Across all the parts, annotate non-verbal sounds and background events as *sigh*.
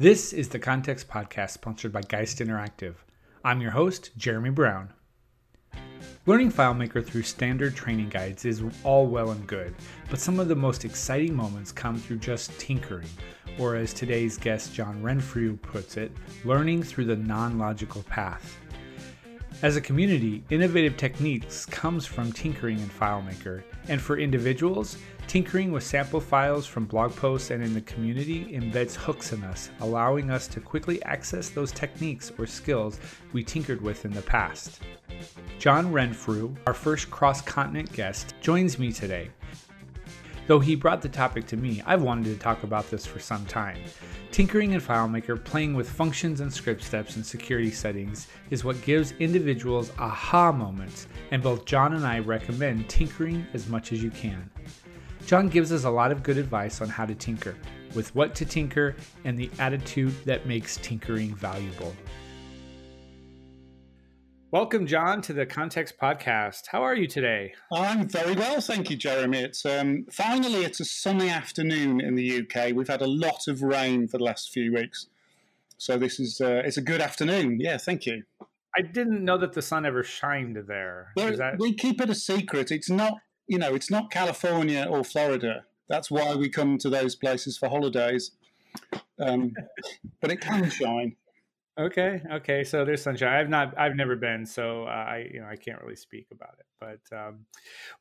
This is the Context Podcast sponsored by Geist Interactive. I'm your host, Jeremy Brown. Learning FileMaker through standard training guides is all well and good, but some of the most exciting moments come through just tinkering, or as today's guest John Renfrew puts it, learning through the non logical path. As a community, innovative techniques comes from tinkering in FileMaker, and for individuals, tinkering with sample files from blog posts and in the community embeds hooks in us, allowing us to quickly access those techniques or skills we tinkered with in the past. John Renfrew, our first cross continent guest, joins me today. Though he brought the topic to me, I've wanted to talk about this for some time. Tinkering in FileMaker, playing with functions and script steps and security settings, is what gives individuals aha moments, and both John and I recommend tinkering as much as you can. John gives us a lot of good advice on how to tinker, with what to tinker, and the attitude that makes tinkering valuable. Welcome, John, to the Context Podcast. How are you today? I'm very well, thank you, Jeremy. It's um, finally it's a sunny afternoon in the UK. We've had a lot of rain for the last few weeks, so this is uh, it's a good afternoon. Yeah, thank you. I didn't know that the sun ever shined there. Well, that... We keep it a secret. It's not you know it's not California or Florida. That's why we come to those places for holidays. Um, but it can shine. Okay, okay. So there's sunshine. I've not, I've never been, so uh, I, you know, I can't really speak about it. But um,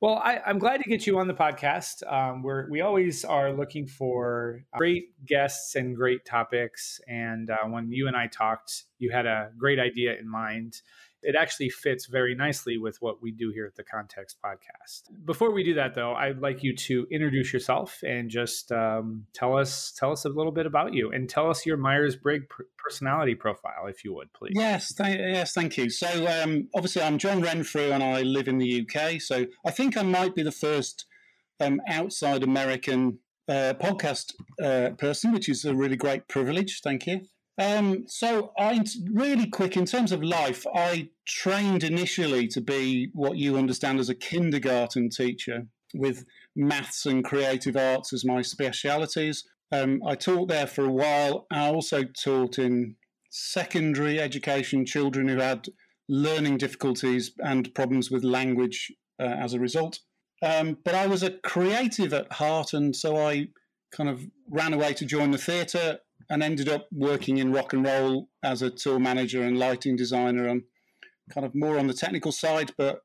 well, I, am glad to get you on the podcast. Um, we're we always are looking for great guests and great topics. And uh, when you and I talked, you had a great idea in mind it actually fits very nicely with what we do here at the Context Podcast. Before we do that, though, I'd like you to introduce yourself and just um, tell us tell us a little bit about you and tell us your Myers Briggs personality profile, if you would, please. Yes, th- yes, thank you. So, um, obviously, I'm John Renfrew, and I live in the UK. So, I think I might be the first um, outside American uh, podcast uh, person, which is a really great privilege. Thank you. Um, so, I really quick in terms of life. I trained initially to be what you understand as a kindergarten teacher, with maths and creative arts as my specialities. Um, I taught there for a while. I also taught in secondary education, children who had learning difficulties and problems with language uh, as a result. Um, but I was a creative at heart, and so I kind of ran away to join the theatre and ended up working in rock and roll as a tour manager and lighting designer and kind of more on the technical side, but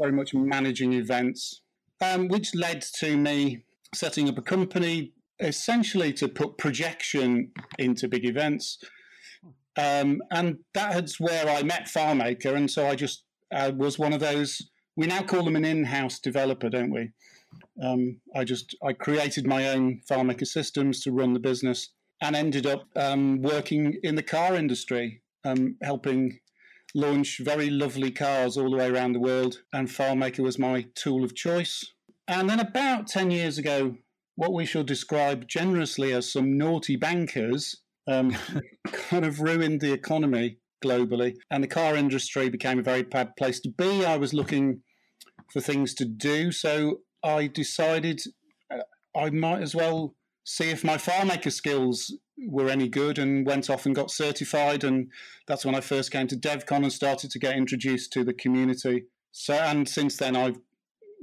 very much managing events, um, which led to me setting up a company essentially to put projection into big events. Um, and that's where I met FileMaker. And so I just uh, was one of those, we now call them an in house developer, don't we? Um, I just I created my own FileMaker systems to run the business and ended up um, working in the car industry, um, helping launch very lovely cars all the way around the world. And FileMaker was my tool of choice. And then about 10 years ago, what we shall describe generously as some naughty bankers um, *laughs* kind of ruined the economy globally. And the car industry became a very bad place to be. I was looking for things to do. So I decided uh, I might as well see if my FileMaker skills were any good and went off and got certified. And that's when I first came to DevCon and started to get introduced to the community. So, and since then, I've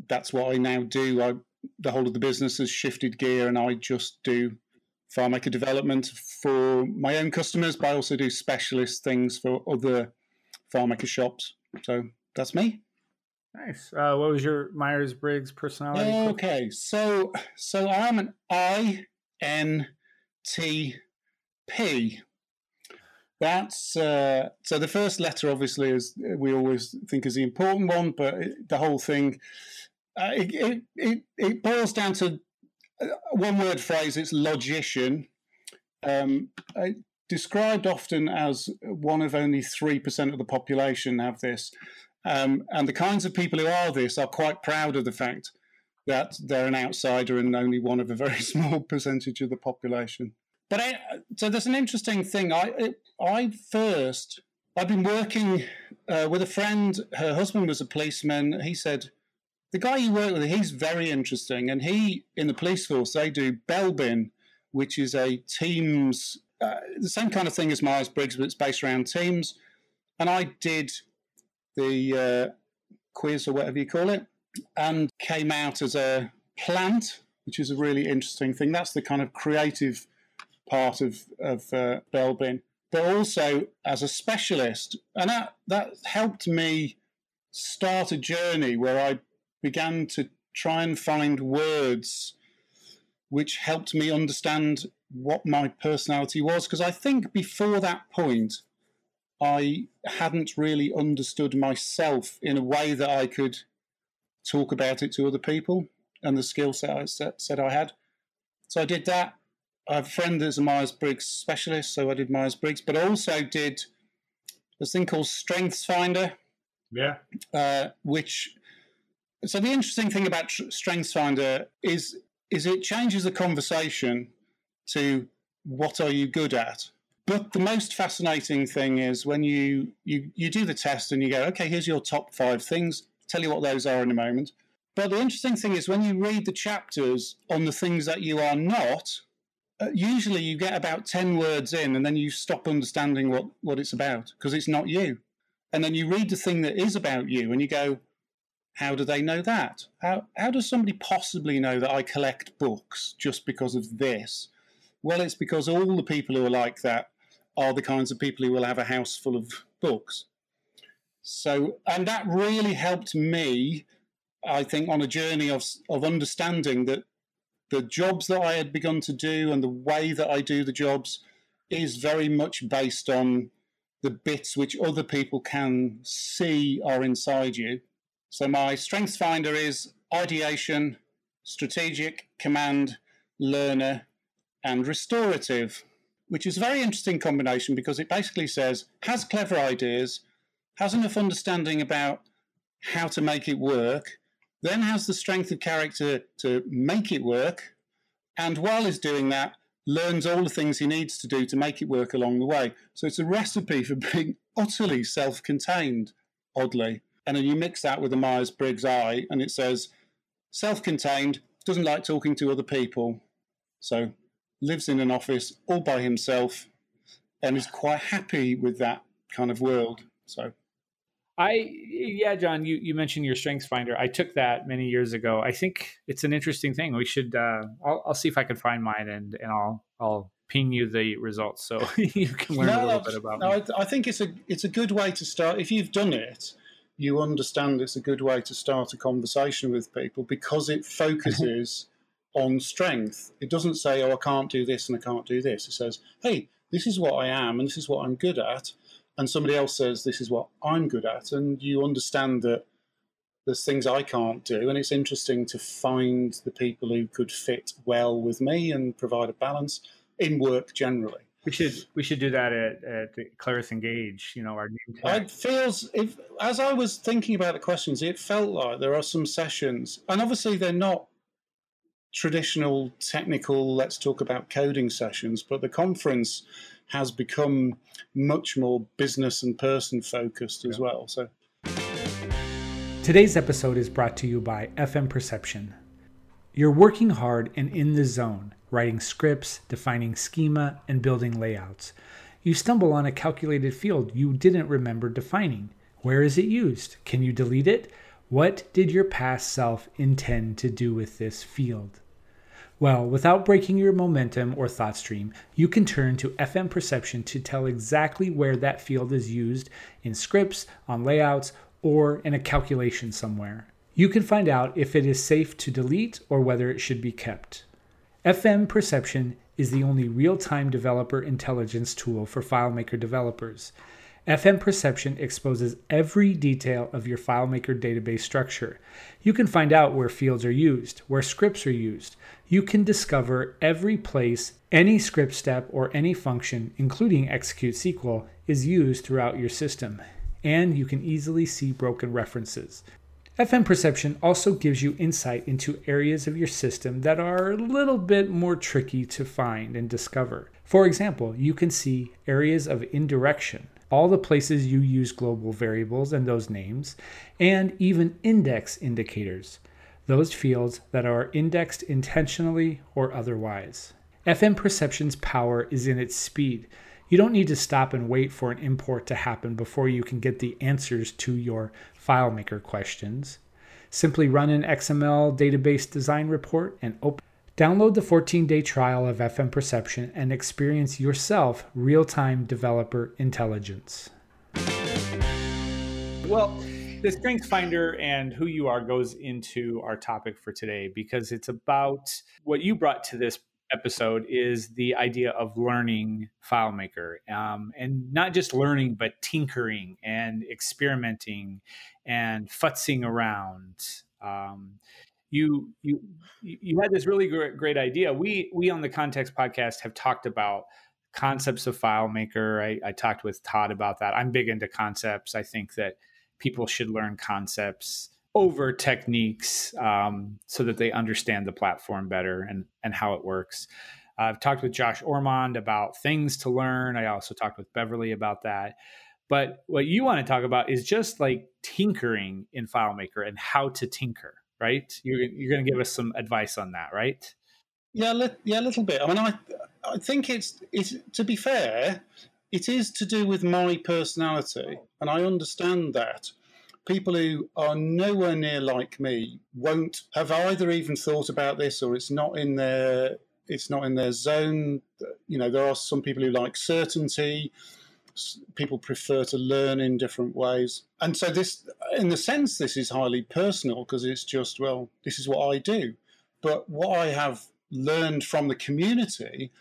that's what I now do. I, the whole of the business has shifted gear, and I just do FileMaker development for my own customers, but I also do specialist things for other FileMaker shops. So that's me. Nice. Uh, what was your Myers Briggs personality? Okay, so so I'm an I N T P. That's uh, so the first letter, obviously, is we always think is the important one, but the whole thing uh, it, it, it, it boils down to uh, one word phrase. It's logician. Um, described often as one of only three percent of the population have this, um, and the kinds of people who are this are quite proud of the fact that they're an outsider and only one of a very *laughs* small percentage of the population. But I, so there's an interesting thing. I I first I've been working uh, with a friend. Her husband was a policeman. He said the guy you work with, he's very interesting, and he in the police force they do Belbin, which is a Teams uh, the same kind of thing as Myers Briggs, but it's based around teams. And I did the uh, quiz or whatever you call it, and came out as a plant, which is a really interesting thing. That's the kind of creative part of of uh, Belbin, but also as a specialist, and that that helped me start a journey where I began to try and find words which helped me understand what my personality was. Because I think before that point, I hadn't really understood myself in a way that I could talk about it to other people and the skill set I said I had. So I did that. I have a friend that's a Myers Briggs specialist, so I did Myers Briggs, but I also did this thing called Strengths Finder. Yeah. Uh, which so the interesting thing about Strengths Finder is is it changes the conversation to what are you good at. But the most fascinating thing is when you, you you do the test and you go, okay, here's your top five things. Tell you what those are in a moment. But the interesting thing is when you read the chapters on the things that you are not, uh, usually you get about 10 words in and then you stop understanding what, what it's about because it's not you. And then you read the thing that is about you and you go, how do they know that? How, how does somebody possibly know that I collect books just because of this? Well, it's because all the people who are like that are the kinds of people who will have a house full of books. So, and that really helped me, I think, on a journey of, of understanding that the jobs that I had begun to do and the way that I do the jobs is very much based on the bits which other people can see are inside you. So my strengths finder is ideation, strategic, command, learner, and restorative, which is a very interesting combination because it basically says has clever ideas, has enough understanding about how to make it work, then has the strength of character to make it work, and while he's doing that, learns all the things he needs to do to make it work along the way. So it's a recipe for *laughs* being utterly self contained, oddly. And then you mix that with the Myers Briggs I, and it says self contained, doesn't like talking to other people. So lives in an office all by himself and is quite happy with that kind of world. So I yeah, John, you, you mentioned your strengths finder. I took that many years ago. I think it's an interesting thing. We should uh, I'll, I'll see if I can find mine and and I'll I'll ping you the results so *laughs* you can learn no, a little bit about no, me. I, I think it's a it's a good way to start. If you've done it, you understand it's a good way to start a conversation with people because it *laughs* focuses on strength. It doesn't say, "Oh, I can't do this and I can't do this." It says, "Hey, this is what I am and this is what I'm good at." and somebody else says this is what I'm good at, and you understand that there's things I can't do, and it's interesting to find the people who could fit well with me and provide a balance in work generally. We should we should do that at, at Claris Engage. You know, our name tag. It feels if as I was thinking about the questions, it felt like there are some sessions, and obviously they're not traditional technical. Let's talk about coding sessions, but the conference has become much more business and person focused as yeah. well. So today's episode is brought to you by FMPerception. You're working hard and in the zone, writing scripts, defining schema, and building layouts. You stumble on a calculated field you didn't remember defining. Where is it used? Can you delete it? What did your past self intend to do with this field? Well, without breaking your momentum or thought stream, you can turn to FMPerception to tell exactly where that field is used in scripts, on layouts, or in a calculation somewhere. You can find out if it is safe to delete or whether it should be kept. FMPerception is the only real time developer intelligence tool for FileMaker developers. FMPerception exposes every detail of your FileMaker database structure. You can find out where fields are used, where scripts are used. You can discover every place any script step or any function, including execute SQL, is used throughout your system. And you can easily see broken references. FMPerception also gives you insight into areas of your system that are a little bit more tricky to find and discover. For example, you can see areas of indirection, all the places you use global variables and those names, and even index indicators, those fields that are indexed intentionally or otherwise. FMPerception's power is in its speed. You don't need to stop and wait for an import to happen before you can get the answers to your FileMaker questions. Simply run an XML database design report and open. Download the 14 day trial of FMPerception and experience yourself real time developer intelligence. Well, the Strength Finder and who you are goes into our topic for today because it's about what you brought to this episode is the idea of learning FileMaker um, and not just learning, but tinkering and experimenting and futzing around. Um, you you you had this really great, great idea. We we on the Context podcast have talked about concepts of FileMaker. I, I talked with Todd about that. I'm big into concepts. I think that people should learn concepts over techniques um, so that they understand the platform better and, and how it works. I've talked with Josh Ormond about things to learn. I also talked with Beverly about that. But what you want to talk about is just like tinkering in FileMaker and how to tinker, right? You're, you're going to give us some advice on that, right? Yeah, li- yeah, a little bit. I mean, I I think it's it's to be fair, it is to do with my personality, and I understand that people who are nowhere near like me won't have either even thought about this or it's not in their it's not in their zone you know there are some people who like certainty people prefer to learn in different ways. And so this in the sense this is highly personal because it's just well this is what i do. But what i have learned from the community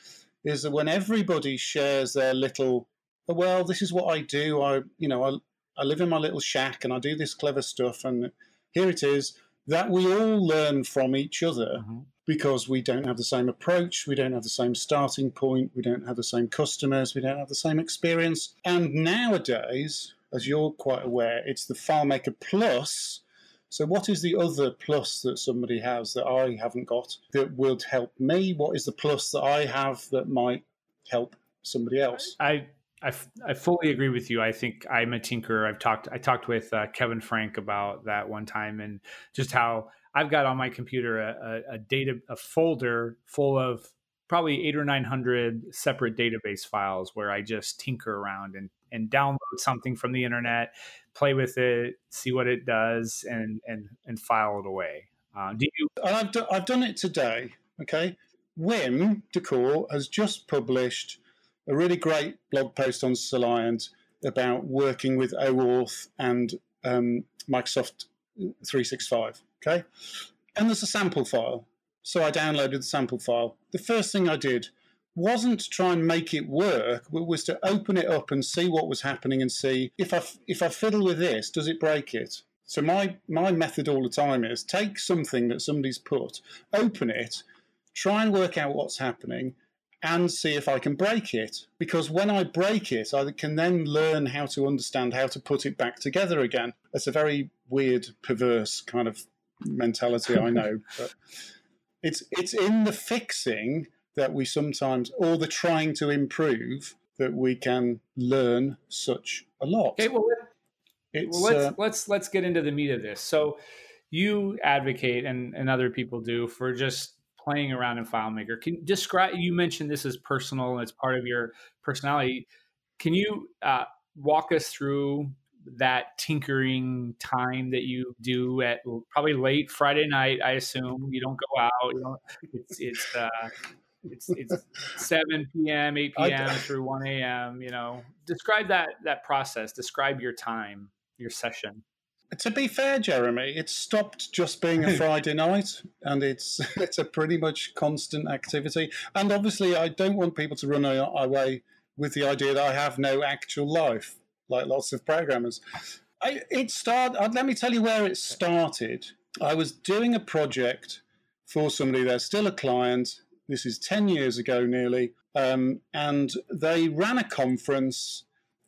is that when everybody shares their little well this is what i do. I you know i I live in my little shack and I do this clever stuff, and here it is that we all learn from each other mm-hmm. Because we don't have the same approach, we don't have the same starting point, we don't have the same customers, we don't have the same experience. And nowadays, as you're quite aware, it's the FileMaker Plus. So, what is the other plus that somebody has that I haven't got that would help me? What is the plus that I have that might help somebody else? I I, I fully agree with you. I think I'm a tinker. I've talked I talked with uh, Kevin Frank about that one time and just how I've got on my computer a, a, a data a folder full of probably eight or nine hundred separate database files where I just tinker around and and download something from the internet, play with it, see what it does, and and and file it away. Uh, do you? I've do, I've done it today. Okay, Wim Decorte has just published a really great blog post on Soliant about working with OAuth and um, Microsoft 365. Okay, and there's a sample file. So I downloaded the sample file. The first thing I did wasn't to try and make it work, but was to open it up and see what was happening and see if I if I fiddle with this, does it break it? So my my method all the time is take something that somebody's put, open it, try and work out what's happening, and see if I can break it. Because when I break it, I can then learn how to understand how to put it back together again. It's a very weird, perverse kind of mentality, I know, *laughs* but it's it's in the fixing that we sometimes, or the trying to improve, that we can learn such a lot. Okay, well, well let's uh, let's let's get into the meat of this. So, you advocate, and and other people do, for just playing around in FileMaker. Can describe? You mentioned this is personal and it's part of your personality. Can you uh, walk us through that tinkering time that you do at probably late Friday night? I assume you don't go out. You know, it's it's uh, it's it's 7 p.m., 8 p.m. through 1 a.m. You know, describe that that process. Describe your time, your session. To be fair, Jeremy, it's stopped just being a *laughs* Friday night, and it's *laughs* it's a pretty much constant activity. And obviously, I don't want people to run away with the idea that I have no actual life, like lots of programmers. I, it started. Uh, let me tell you where it started. I was doing a project for somebody. They're still a client. This is ten years ago, nearly, um, and they ran a conference,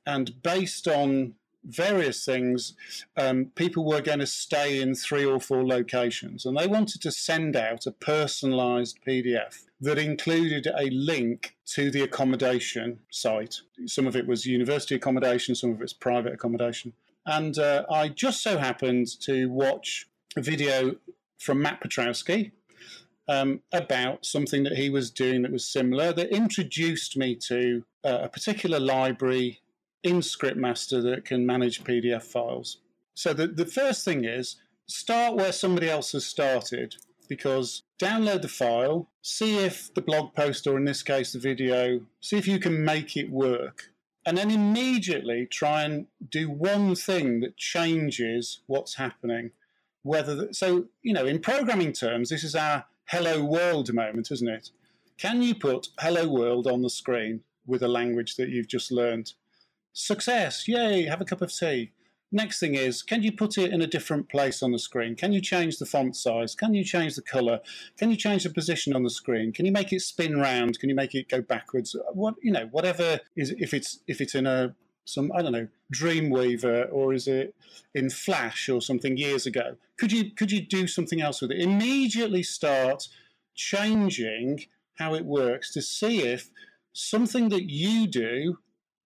and based on various things, um, people were going to stay in three or four locations, and they wanted to send out a personalized PDF that included a link to the accommodation site. Some of it was university accommodation, some of it's private accommodation. And uh, I just so happened to watch a video from Matt Petrowsky, um, about something that he was doing that was similar that introduced me to uh, a particular library in Scriptmaster that can manage PDF files. So the, the first thing is start where somebody else has started because download the file, see if the blog post, or in this case, the video, see if you can make it work. And then immediately try and do one thing that changes what's happening. Whether the, so, you know, in programming terms, this is our hello world moment, isn't it? Can you put hello world on the screen with a language that you've just learned? Success, yay, have a cup of tea. Next thing is, can you put it in a different place on the screen? Can you change the font size? Can you change the color? Can you change the position on the screen? Can you make it spin round? Can you make it go backwards? What you know, whatever is if it's if it's in a some I don't know Dreamweaver or is it in Flash or something years ago? Could you could you do something else with it? Immediately start changing how it works to see if something that you do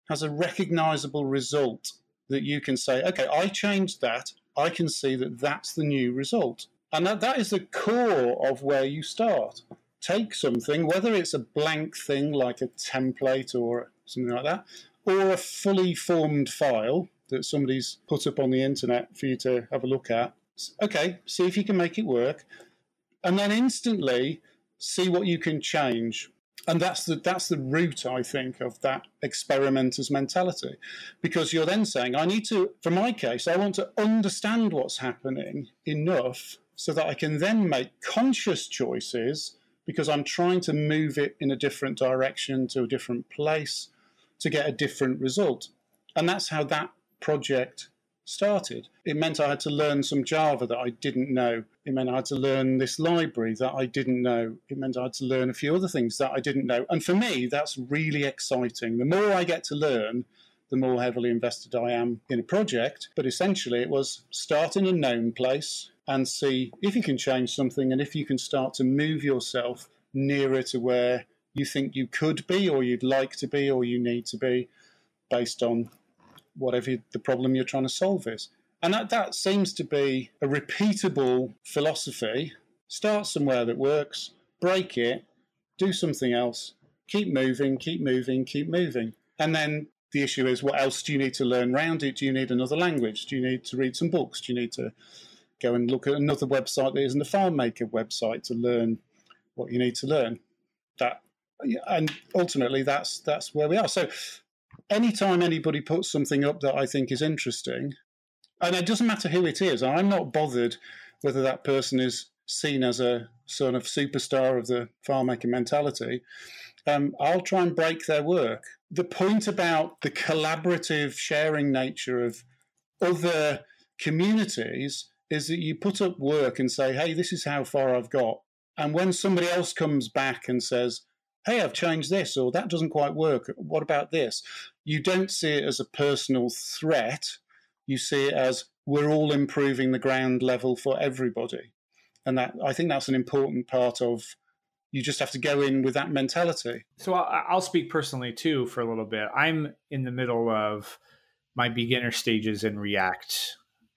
has a recognizable result that you can say, okay, I changed that. I can see that that's the new result. And that, that is the core of where you start. Take something, whether it's a blank thing like a template or something like that, or a fully formed file that somebody's put up on the internet for you to have a look at. Okay, see if you can make it work. And then instantly see what you can change and that's the that's the root i think of that experimenter's mentality. Because you're then saying i need to for my case i want to understand what's happening enough so that i can then make conscious choices because i'm trying to move it in a different direction to a different place to get a different result. And that's how that project started. It meant I had to learn some Java that I didn't know. It meant I had to learn this library that I didn't know. It meant I had to learn a few other things that I didn't know. And for me, that's really exciting. The more I get to learn, the more heavily invested I am in a project. But essentially, it was start in a known place and see if you can change something and if you can start to move yourself nearer to where you think you could be or you'd like to be or you need to be based on whatever the problem you're trying to solve is. And that, that seems to be a repeatable philosophy. Start somewhere that works, break it, do something else, keep moving, keep moving, keep moving. And then the issue is what else do you need to learn around it? Do you need another language? Do you need to read some books? Do you need to go and look at another website that isn't a FileMaker website to learn what you need to learn? That and ultimately that's that's where we are. So anytime anybody puts something up that I think is interesting, and it doesn't matter who it is, I'm not bothered whether that person is seen as a sort of superstar of the FileMaker mentality. Um, I'll try and break their work. The point about the collaborative sharing nature of other communities is that you put up work and say, hey, this is how far I've got. And when somebody else comes back and says, hey, I've changed this, or that doesn't quite work. What about this? You don't see it as a personal threat. You see it as we're all improving the ground level for everybody. And that I think that's an important part of you just have to go in with that mentality. So I'll speak personally too for a little bit. I'm in the middle of my beginner stages in React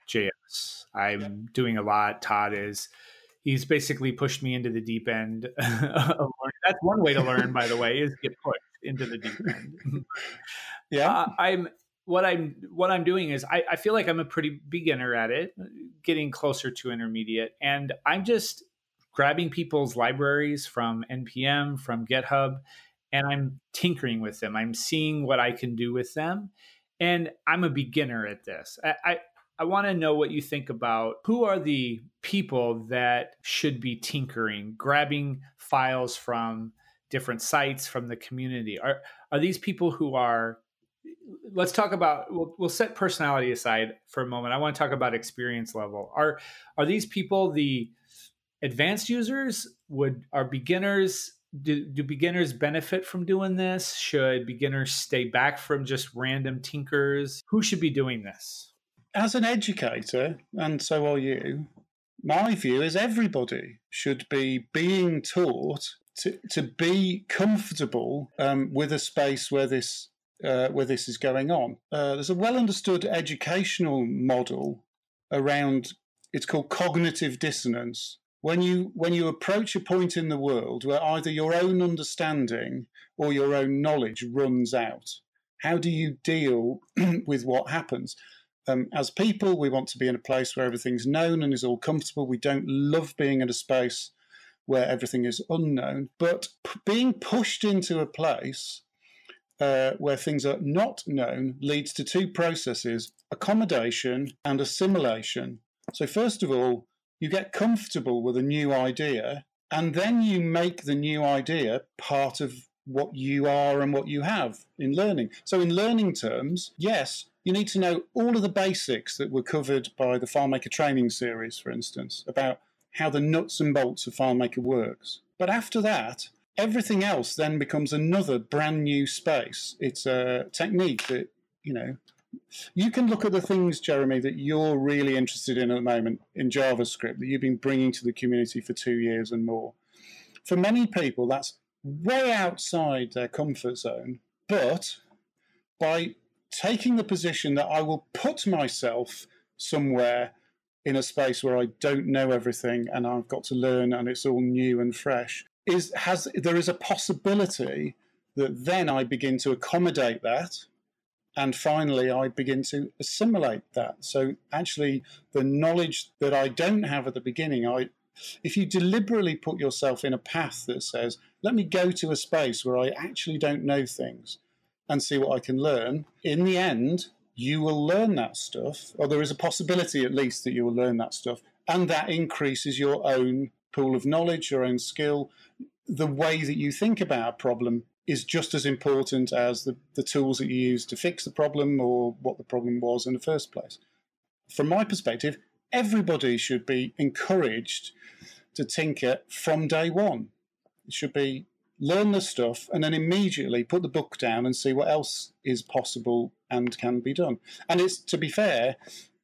JS. I'm doing a lot. Todd is he's basically pushed me into the deep end *laughs* of learning. That's one way to learn, by the way, is get pushed into the deep end. *laughs* yeah, uh, I'm what I'm what I'm doing is I, I feel like I'm a pretty beginner at it, getting closer to intermediate, and I'm just grabbing people's libraries from npm from GitHub, and I'm tinkering with them. I'm seeing what I can do with them, and I'm a beginner at this. I, I I want to know what you think about who are the people that should be tinkering, grabbing files from different sites from the community. Are are these people who are let's talk about we'll, we'll set personality aside for a moment. I want to talk about experience level. Are are these people the advanced users? Would are beginners do, do beginners benefit from doing this? Should beginners stay back from just random tinkers? Who should be doing this? as an educator, and so are you, my view is everybody should be being taught to, to be comfortable um, with a space where this uh, where this is going on. Uh, there's a well understood educational model around it's called cognitive dissonance, when you when you approach a point in the world where either your own understanding or your own knowledge runs out, how do you deal *clears throat* with what happens? Um, as people, we want to be in a place where everything's known and is all comfortable. We don't love being in a space where everything is unknown. But p- being pushed into a place uh, where things are not known leads to two processes accommodation and assimilation. So, first of all, you get comfortable with a new idea, and then you make the new idea part of what you are and what you have in learning. So, in learning terms, yes, you need to know all of the basics that were covered by the FileMaker training series, for instance, about how the nuts and bolts of FileMaker works. But after that, everything else then becomes another brand new space. It's a technique that, you know, you can look at the things, Jeremy, that you're really interested in at the moment in JavaScript that you've been bringing to the community for two years and more. For many people, that's way outside their comfort zone. But by taking the position that I will put myself somewhere in a space where I don't know everything and I've got to learn and it's all new and fresh, is has there is a possibility that then I begin to accommodate that and finally I begin to assimilate that. So actually the knowledge that I don't have at the beginning, I if you deliberately put yourself in a path that says, let me go to a space where I actually don't know things and see what I can learn, in the end, you will learn that stuff, or there is a possibility at least that you will learn that stuff, and that increases your own pool of knowledge, your own skill. The way that you think about a problem is just as important as the, the tools that you use to fix the problem or what the problem was in the first place. From my perspective, everybody should be encouraged to tinker from day one. It should be learn the stuff and then immediately put the book down and see what else is possible and can be done. And it's to be fair,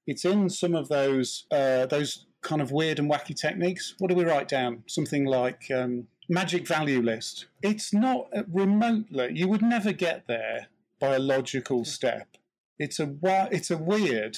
it's in some of those uh, those kind of weird and wacky techniques. What do we write down? Something like um, magic value list. It's not remotely. You would never get there by a logical step. It's a it's a weird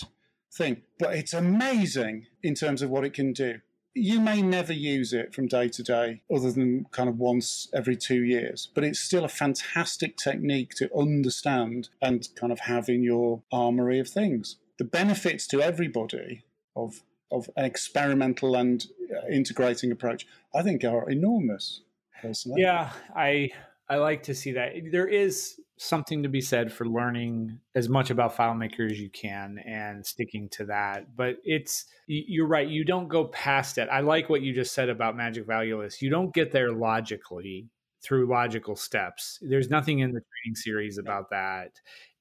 thing, but it's amazing in terms of what it can do. You may never use it from day to day, other than kind of once every two years, but it's still a fantastic technique to understand and kind of have in your armory of things. The benefits to everybody of of an experimental and uh, integrating approach, I think are enormous. Personally. Yeah, I I like to see that. There is something to be said for learning as much about FileMaker as you can and sticking to that. But it's you're right. You don't go past it. I like what you just said about Magic Value List. You don't get there logically through logical steps. There's nothing in the training series about that.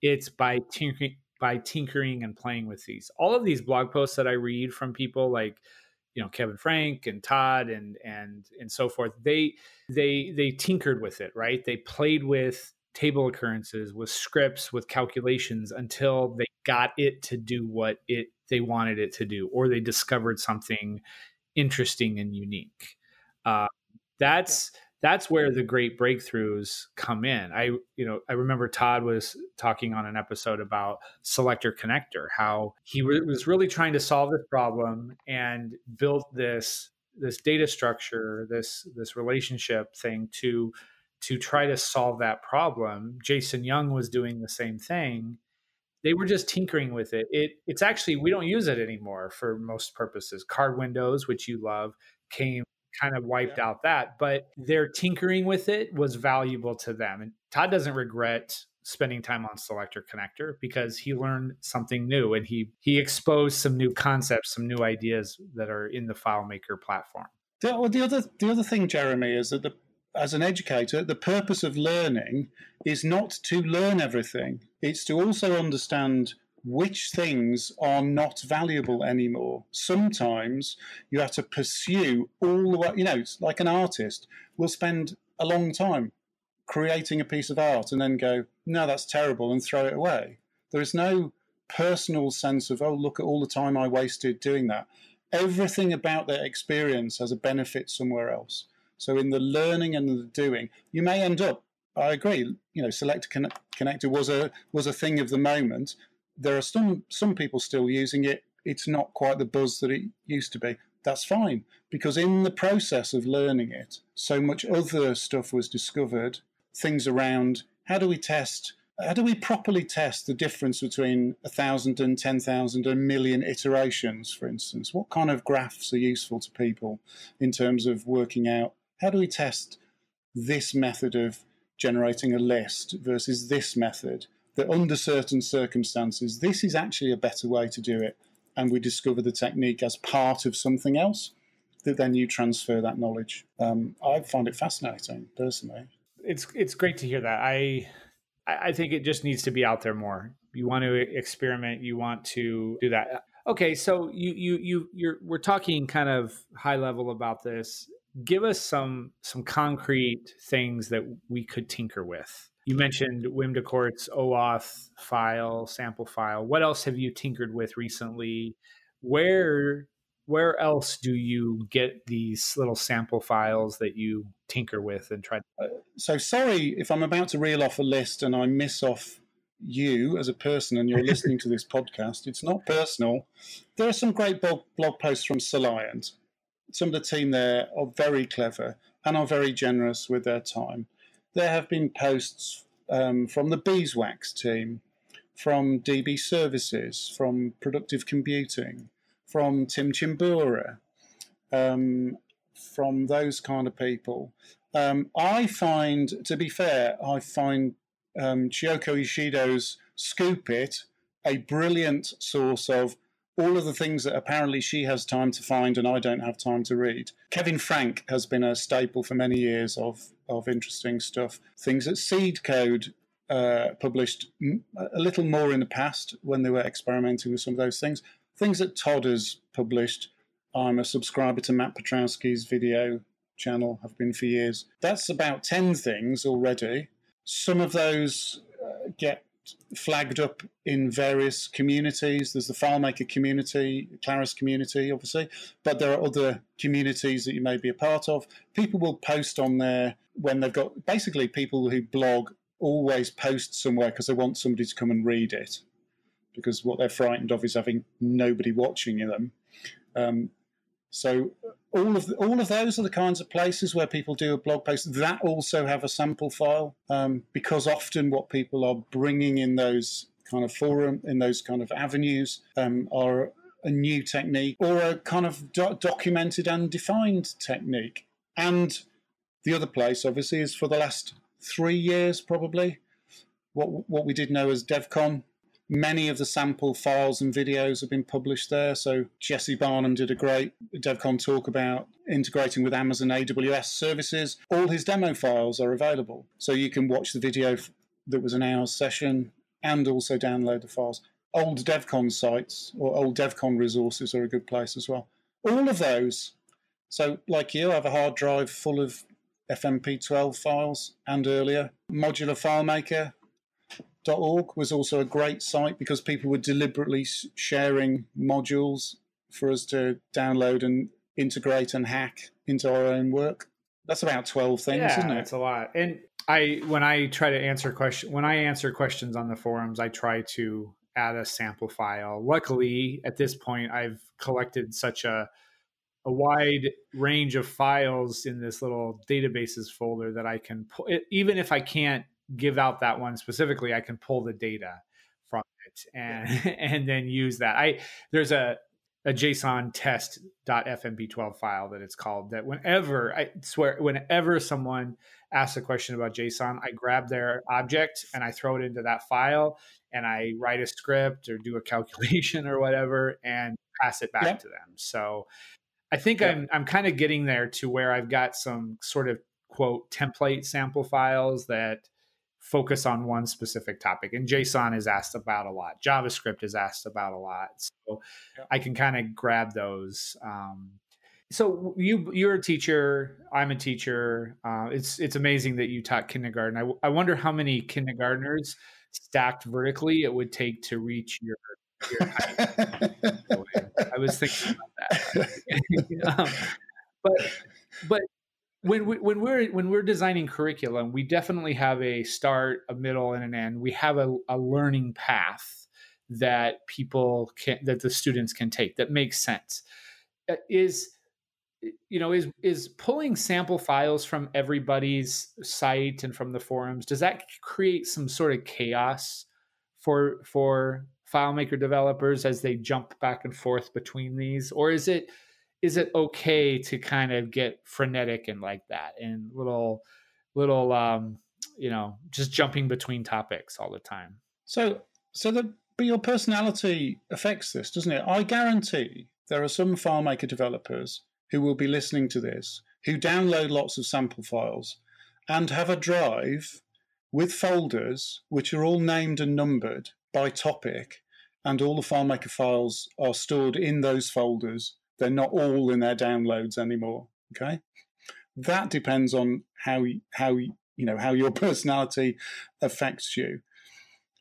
It's by tinkering, by tinkering and playing with these. All of these blog posts that I read from people like you know Kevin Frank and Todd and and and so forth they they they tinkered with it right? They played with table occurrences with scripts with calculations until they got it to do what it they wanted it to do or they discovered something interesting and unique. Uh, that's that's where the great breakthroughs come in. I, you know, I remember Todd was talking on an episode about selector connector, how he was really trying to solve this problem and built this this data structure, this this relationship thing to to try to solve that problem. Jason Young was doing the same thing. They were just tinkering with it. It it's actually we don't use it anymore for most purposes. Card windows, which you love, came kind of wiped yeah. out that, but their tinkering with it was valuable to them. And Todd doesn't regret spending time on selector connector because he learned something new and he he exposed some new concepts, some new ideas that are in the FileMaker platform. The, well, the other the other thing, Jeremy, is that the, as an educator, the purpose of learning is not to learn everything. It's to also understand which things are not valuable anymore. Sometimes you have to pursue all the way, you know, it's like an artist will spend a long time creating a piece of art and then go, no, that's terrible, and throw it away. There is no personal sense of, oh, look at all the time I wasted doing that. Everything about that experience has a benefit somewhere else. So in the learning and the doing, you may end up. I agree. You know, selector connector was a was a thing of the moment, there are some some people still using it. It's not quite the buzz that it used to be, that's fine because in the process of learning it, so much other stuff was discovered. Things around how do we test how do we properly test the difference between a thousand and ten thousand and million iterations, for instance? What kind of graphs are useful to people in terms of working out how do we test this method of generating a list versus this method? That under certain circumstances, this is actually a better way to do it, and we discover the technique as part of something else. That then you transfer that knowledge. Um, I find it fascinating personally. It's it's great to hear that. I I think it just needs to be out there more. You want to experiment. You want to do that. Okay, so you you you you're we're talking kind of high level about this. Give us some some concrete things that we could tinker with. You mentioned Wim Decorte's OAuth file, sample file. What else have you tinkered with recently? Where where else do you get these little sample files that you tinker with and try? Uh, so sorry if I'm about to reel off a list and I miss off you as a person and you're listening to this *laughs* podcast. It's not personal. There are some great blog, blog posts from Soliant. Some of the team there are very clever and are very generous with their time. There have been posts um, from the Beezwax team, from DB Services, from Productive Computing, from Tim Cimbura, um, from those kind of people. Um, I find, to be fair, I find um, Chioko Ishido's Scoop It a brilliant source of all of the things that apparently she has time to find and I don't have time to read. Kevin Frank has been a staple for many years of, of interesting stuff. Things that SeedCode uh, published a little more in the past when they were experimenting with some of those things. Things that Todd has published. I'm a subscriber to Matt Petrowsky's video channel, have been for years. That's about 10 things already. Some of those uh, get flagged up in various communities. There's the FileMaker community, Claris community, obviously, but there are other communities that you may be a part of. People will post on there when they've got basically people who blog always post somewhere because they want somebody to come and read it because what they're frightened of is having nobody watching them. Um, so all of the, all of those are the kinds of places where people do a blog post that also have a sample file um, because often what people are bringing in those kind of forum in those kind of avenues um, are a new technique or a kind of do- documented and defined technique. And the other place, obviously, is for the last three years probably. What what we did know as DevCon Many of the sample files and videos have been published there. So Jesse Barnum did a great DevCon talk about integrating with Amazon AWS services. All his demo files are available. So you can watch the video that was an hour session and also download the files. Old DevCon sites or old DevCon resources are a good place as well. All of those. So, like you, I have a hard drive full of FMP12 files and earlier. Modular FileMaker org was also a great site because people were deliberately sharing modules for us to download and integrate and hack into our own work. That's about 12 things, yeah, isn't it? That's a lot. And I when I try to answer question when I answer questions on the forums, I try to add a sample file. Luckily, at this point I've collected such a a wide range of files in this little databases folder that I can pull, even if I can't give out that one specifically, I can pull the data from it and *laughs* and then use that. I there's a a JSON test.fmp12 file that it's called that whenever mm-hmm. I swear whenever someone asks a question about JSON, I grab their object and I throw it into that file and I write a script or do a *laughs* calculation or whatever and pass it back yep. to them. So I think yep. I'm I'm kind of getting there to where I've got some sort of quote template sample files that focus on one specific topic. And JSON is asked about a lot. JavaScript is asked about a lot. So yeah. I can kind of grab those. Um, so you you're a teacher. I'm a teacher. Uh, it's it's amazing that you taught kindergarten. I, I wonder how many kindergartners stacked vertically it would take to reach your. your I was thinking about that, *laughs* um, but but when we, when we're when we're designing curriculum, we definitely have a start, a middle, and an end. We have a, a learning path that people can that the students can take that makes sense. uh, is you know is is pulling sample files from everybody's site and from the forums does that create some sort of chaos for for FileMaker developers as they jump back and forth between these or is it is it okay to kind of get frenetic and like that? And little little um you know just jumping between topics all the time. So so the but your personality affects this doesn't it? I guarantee there are some FileMaker developers who will be listening to this who download lots of sample files and have a drive with folders which are all named and numbered by topic and all the FileMaker files are stored in those folders they're not all in their downloads anymore okay that depends on how how you know how your *laughs* personality affects you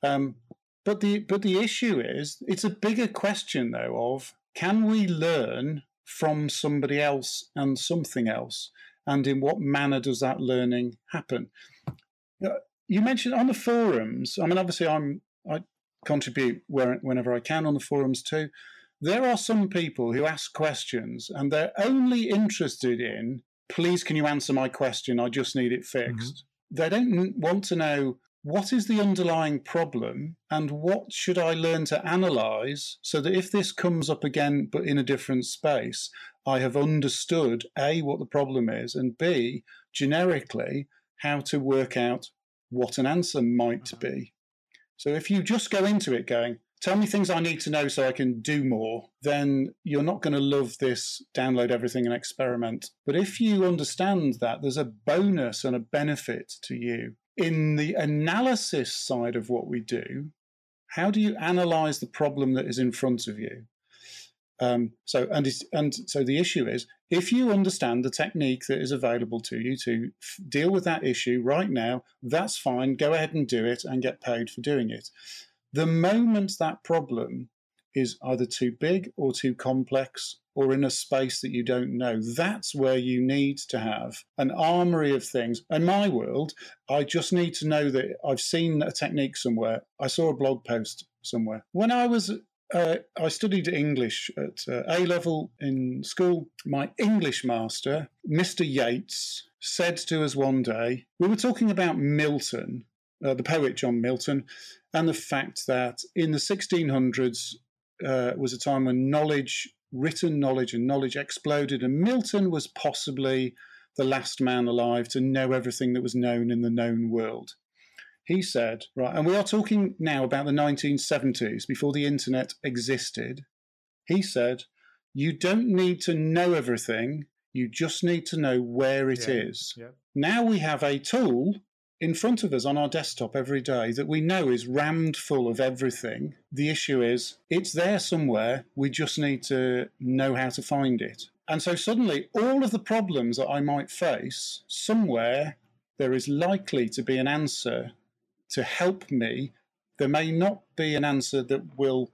um, but the but the issue is it's a bigger question though of can we learn from somebody else and something else? And in what manner does that learning happen? You mentioned on the forums. I mean, obviously, I'm I contribute where, whenever I can on the forums too. There are some people who ask questions, and they're only interested in, "Please, can you answer my question? I just need it fixed." Mm-hmm. They don't want to know what is the underlying problem and what should I learn to analyze so that if this comes up again but in a different space, I have understood A, what the problem is, and B, generically, how to work out what an answer might mm-hmm. be. So if you just go into it going, tell me things I need to know so I can do more, then you're not going to love this download everything and experiment. But if you understand that there's a bonus and a benefit to you in the analysis side of what we do, how do you analyze the problem that is in front of you? Um, so, and and so the issue is, if you understand the technique that is available to you to f- deal with that issue right now, that's fine. Go ahead and do it and get paid for doing it. The moment that problem is either too big or too complex or in a space that you don't know. That's where you need to have an armory of things. In my world, I just need to know that I've seen a technique somewhere. I saw a blog post somewhere. When I was uh, I studied English at uh, A level in school. My English master, Mr. Yates, said to us one day, we were talking about Milton, uh, the poet John Milton, and the fact that in the 1600s uh, was a time when knowledge written knowledge and knowledge exploded, and Milton was possibly the last man alive to know everything that was known in the known world. He said, right, and we are talking now about the 1970s, before the internet existed. He said, you don't need to know everything, you just need to know where it yeah, is. Yeah. Now we have a tool in front of us on our desktop every day that we know is rammed full of everything. The issue is it's there somewhere. We just need to know how to find it. And so suddenly, all of the problems that I might face, somewhere there is likely to be an answer to help me. There may not be an answer that will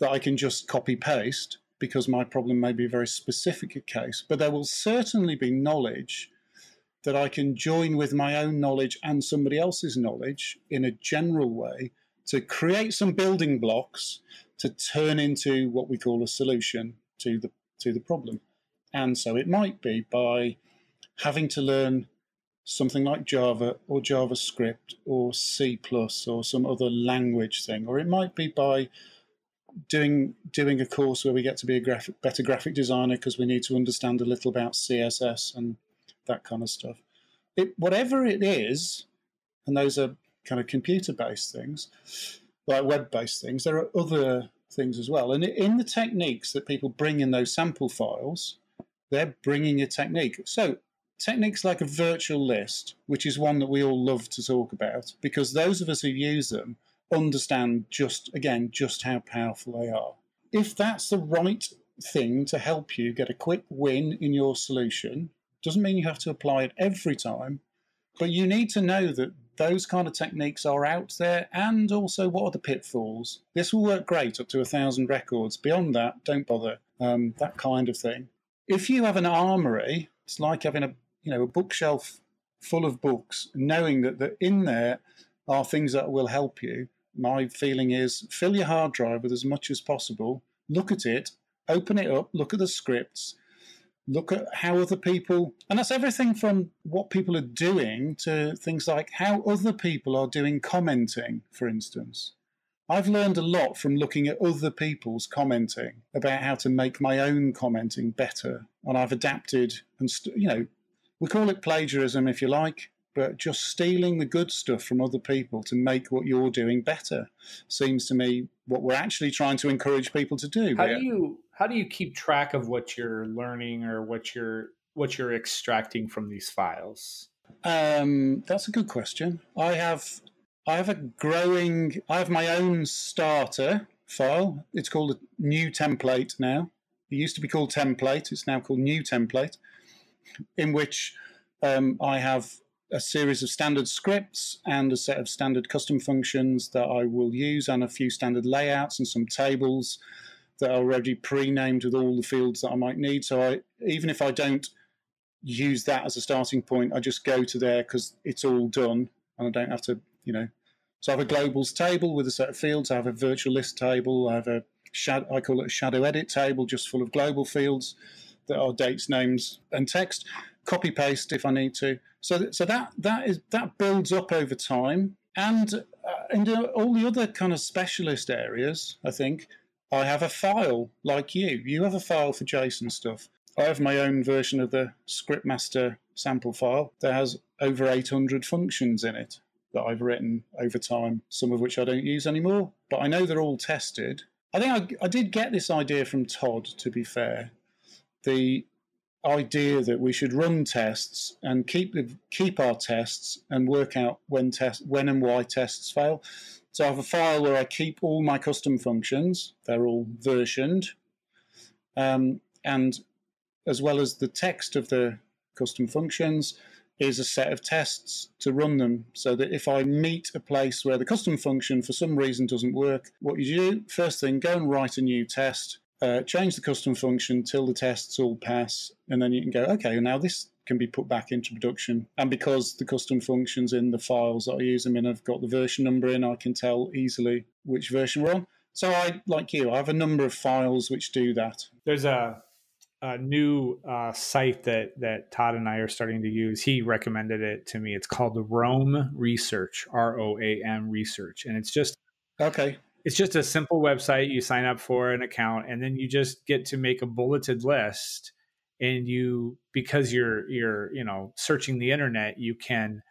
that I can just copy paste because my problem may be a very specific case, but there will certainly be knowledge that I can join with my own knowledge and somebody else's knowledge in a general way to create some building blocks to turn into what we call a solution to the to the problem. And so it might be by having to learn something like Java or JavaScript or C or some other language thing, or it might be by doing doing a course where we get to be a graphic, better graphic designer because we need to understand a little about CSS and that kind of stuff. It, whatever it is, and those are kind of computer based things, like web based things, there are other things as well. And in the techniques that people bring in those sample files, they're bringing a technique. So, techniques like a virtual list, which is one that we all love to talk about, because those of us who use them understand just, again, just how powerful they are. If that's the right thing to help you get a quick win in your solution, doesn't mean you have to apply it every time, but you need to know that those kind of techniques are out there and also what are the pitfalls. This will work great up to a thousand records. Beyond that, don't bother. Um, that kind of thing. If you have an armory, it's like having a you know a bookshelf full of books, knowing that, that in there are things that will help you. My feeling is fill your hard drive with as much as possible. Look at it, open it up, look at the scripts, look at how other people, and that's everything from what people are doing to things like how other people are doing commenting, for instance. I've learned a lot from looking at other people's commenting about how to make my own commenting better. And I've adapted and, st- you know, we call it plagiarism if you like, but just stealing the good stuff from other people to make what you're doing better seems to me what we're actually trying to encourage people to do. How do you how do you keep track of what you're learning or what you're what you're extracting from these files? Um, that's a good question. I have I have a growing. I have my own starter file. It's called a new template now. It used to be called template. It's now called new template, in which um, I have a series of standard scripts and a set of standard custom functions that I will use, and a few standard layouts and some tables that are already pre-named with all the fields that I might need. So I, even if I don't use that as a starting point, I just go to there because it's all done, and I don't have to, you know. So I have a globals table with a set of fields. I have a virtual list table. I have a shadow, I call it a shadow edit table, just full of global fields that are dates, names, and text. Copy paste if I need to. So, so that that is that builds up over time, and uh, in all the other kind of specialist areas, I think I have a file like you. You have a file for JSON stuff. I have my own version of the Scriptmaster sample file that has over 800 functions in it that I've written over time, some of which I don't use anymore, but I know they're all tested. I think I, I did get this idea from Todd, to be fair. The idea that we should run tests and keep keep our tests and work out when test when and why tests fail. So I have a file where I keep all my custom functions. They're all versioned, um, and as well as the text of the custom functions is a set of tests to run them so that if I meet a place where the custom function for some reason doesn't work, what you do, first thing, go and write a new test uh, change the custom function till the tests all pass, and then you can go, okay, now this can be put back into production. And because the custom functions in the files that I use them in have got the version number in, I can tell easily which version we're on. So I, like you, I have a number of files which do that. There's a, a new uh, site that that Todd and I are starting to use. He recommended it to me. It's called the Roam Research, R O A M Research, and it's just okay it's just a simple website you sign up for an account and then you just get to make a bulleted list and you because you're you're you know searching the internet you can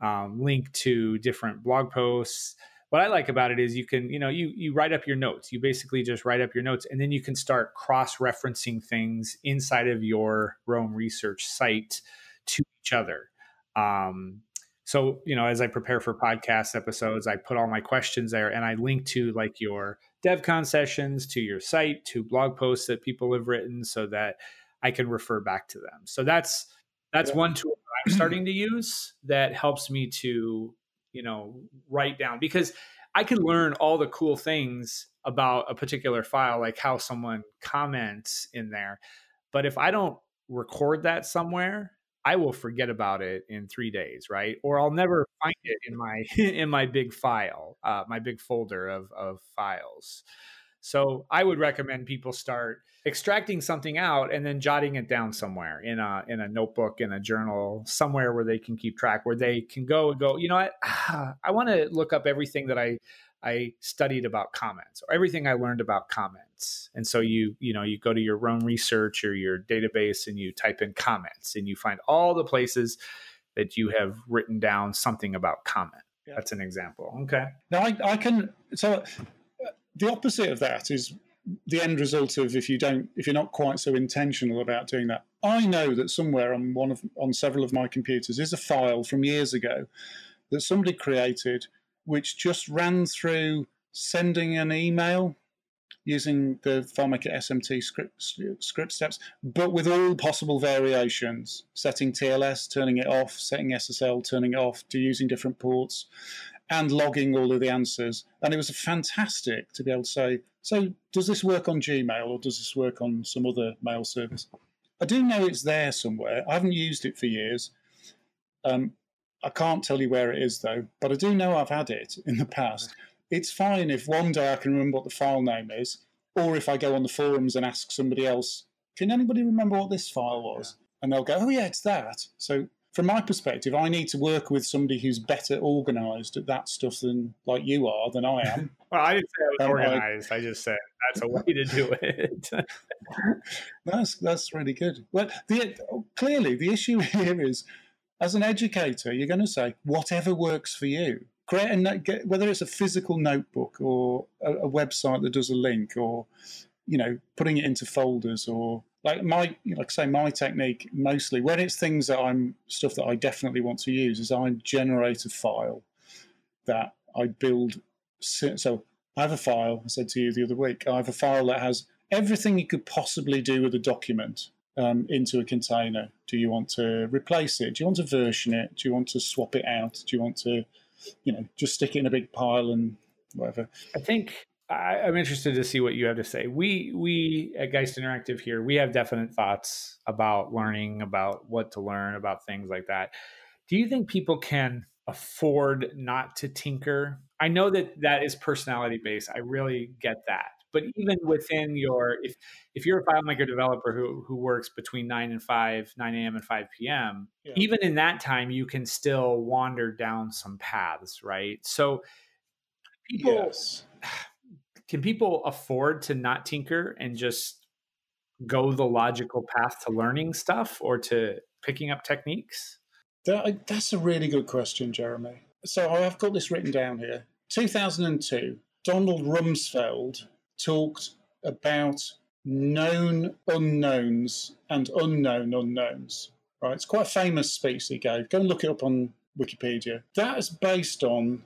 um, link to different blog posts. What i like about it is you can you know you you write up your notes. You basically just write up your notes and then you can start cross referencing things inside of your Roam Research site to each other. Um, so you know as i prepare for podcast episodes i put all my questions there and i link to like your devcon sessions to your site to blog posts that people have written so that i can refer back to them so that's that's yeah. one tool i'm *clears throat* starting to use that helps me to you know write down because i can learn all the cool things about a particular file like how someone comments in there but if i don't record that somewhere I will forget about it in three days, right? Or I'll never find it in my *laughs* in my big file, uh, my big folder of of files. So I would recommend people start extracting something out and then jotting it down somewhere in a in a notebook in a journal somewhere where they can keep track where they can go and go you know what *sighs* I want to look up everything that I I studied about comments or everything I learned about comments. And so you, you know, you go to your Roam Research or your database and you type in comments and you find all the places that you have written down something about comment. Yeah. That's an example. Okay. Now I, I can, so the opposite of that is the end result of if you don't, if you're not quite so intentional about doing that. I know that somewhere on one of, on several of my computers is a file from years ago that somebody created which just ran through sending an email using the FileMaker SMTP script, script steps, but with all possible variations, setting TLS, turning it off, setting SSL, turning it off, to using different ports, and logging all of the answers. And it was fantastic to be able to say, so does this work on Gmail or does this work on some other mail service? I do know it's there somewhere. I haven't used it for years. Um, I can't tell you where it is though, but I do know I've had it *laughs* in the past. It's fine if one day I can remember what the file name is, Or if I go on the forums and ask somebody else, can anybody remember what this file was? Yeah. And they'll go, oh, yeah, it's that. So from my perspective, I need to work with somebody who's better organised at that stuff than like you are than I am. *laughs* well, I didn't say I was organised. I, I just said that's a way to do it. *laughs* that's that's really good. Well, the, clearly the issue *laughs* here is, as an educator, you're going to say whatever works for you. Create a whether it's a physical notebook or a, a website that does a link, or you know, putting it into folders or like my like I say my technique mostly when it's things that I'm stuff that I definitely want to use is I generate a file that I build so I have a file I said to you the other week I have a file that has everything you could possibly do with a document um, into a container. Do you want to replace it? Do you want to version it? Do you want to swap it out? Do you want to you know just stick it in a big pile and whatever? I think I, am interested to see what you have to say. We we at Geist Interactive here, we have definite thoughts about learning, about what to learn, about things like that. Do you think people can afford not to tinker? I know that that is personality based. I really get that. But even within your, if if you're a FileMaker developer who who works between nine and five, nine a.m. and five p.m., yeah. even in that time, you can still wander down some paths, right? So people. Yes can people afford to not tinker and just go the logical path to learning stuff or to picking up techniques? That, that's a really good question, Jeremy. So I have got this written down here. 2002, Donald Rumsfeld talked about known unknowns and unknown unknowns. Right, it's quite a famous speech he gave. Go and look it up on Wikipedia. That is based on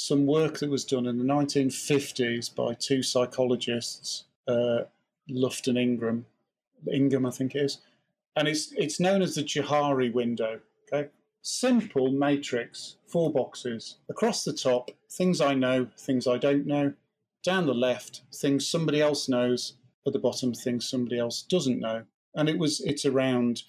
some work that was done in the 1950s by two psychologists, uh, Luft and Ingram, Ingham, I think it is, and it's it's known as the Johari window. Okay, simple matrix, four boxes across the top, things I know, things I don't know. Down the left, things somebody else knows. At the bottom, things somebody else doesn't know. And it was it's around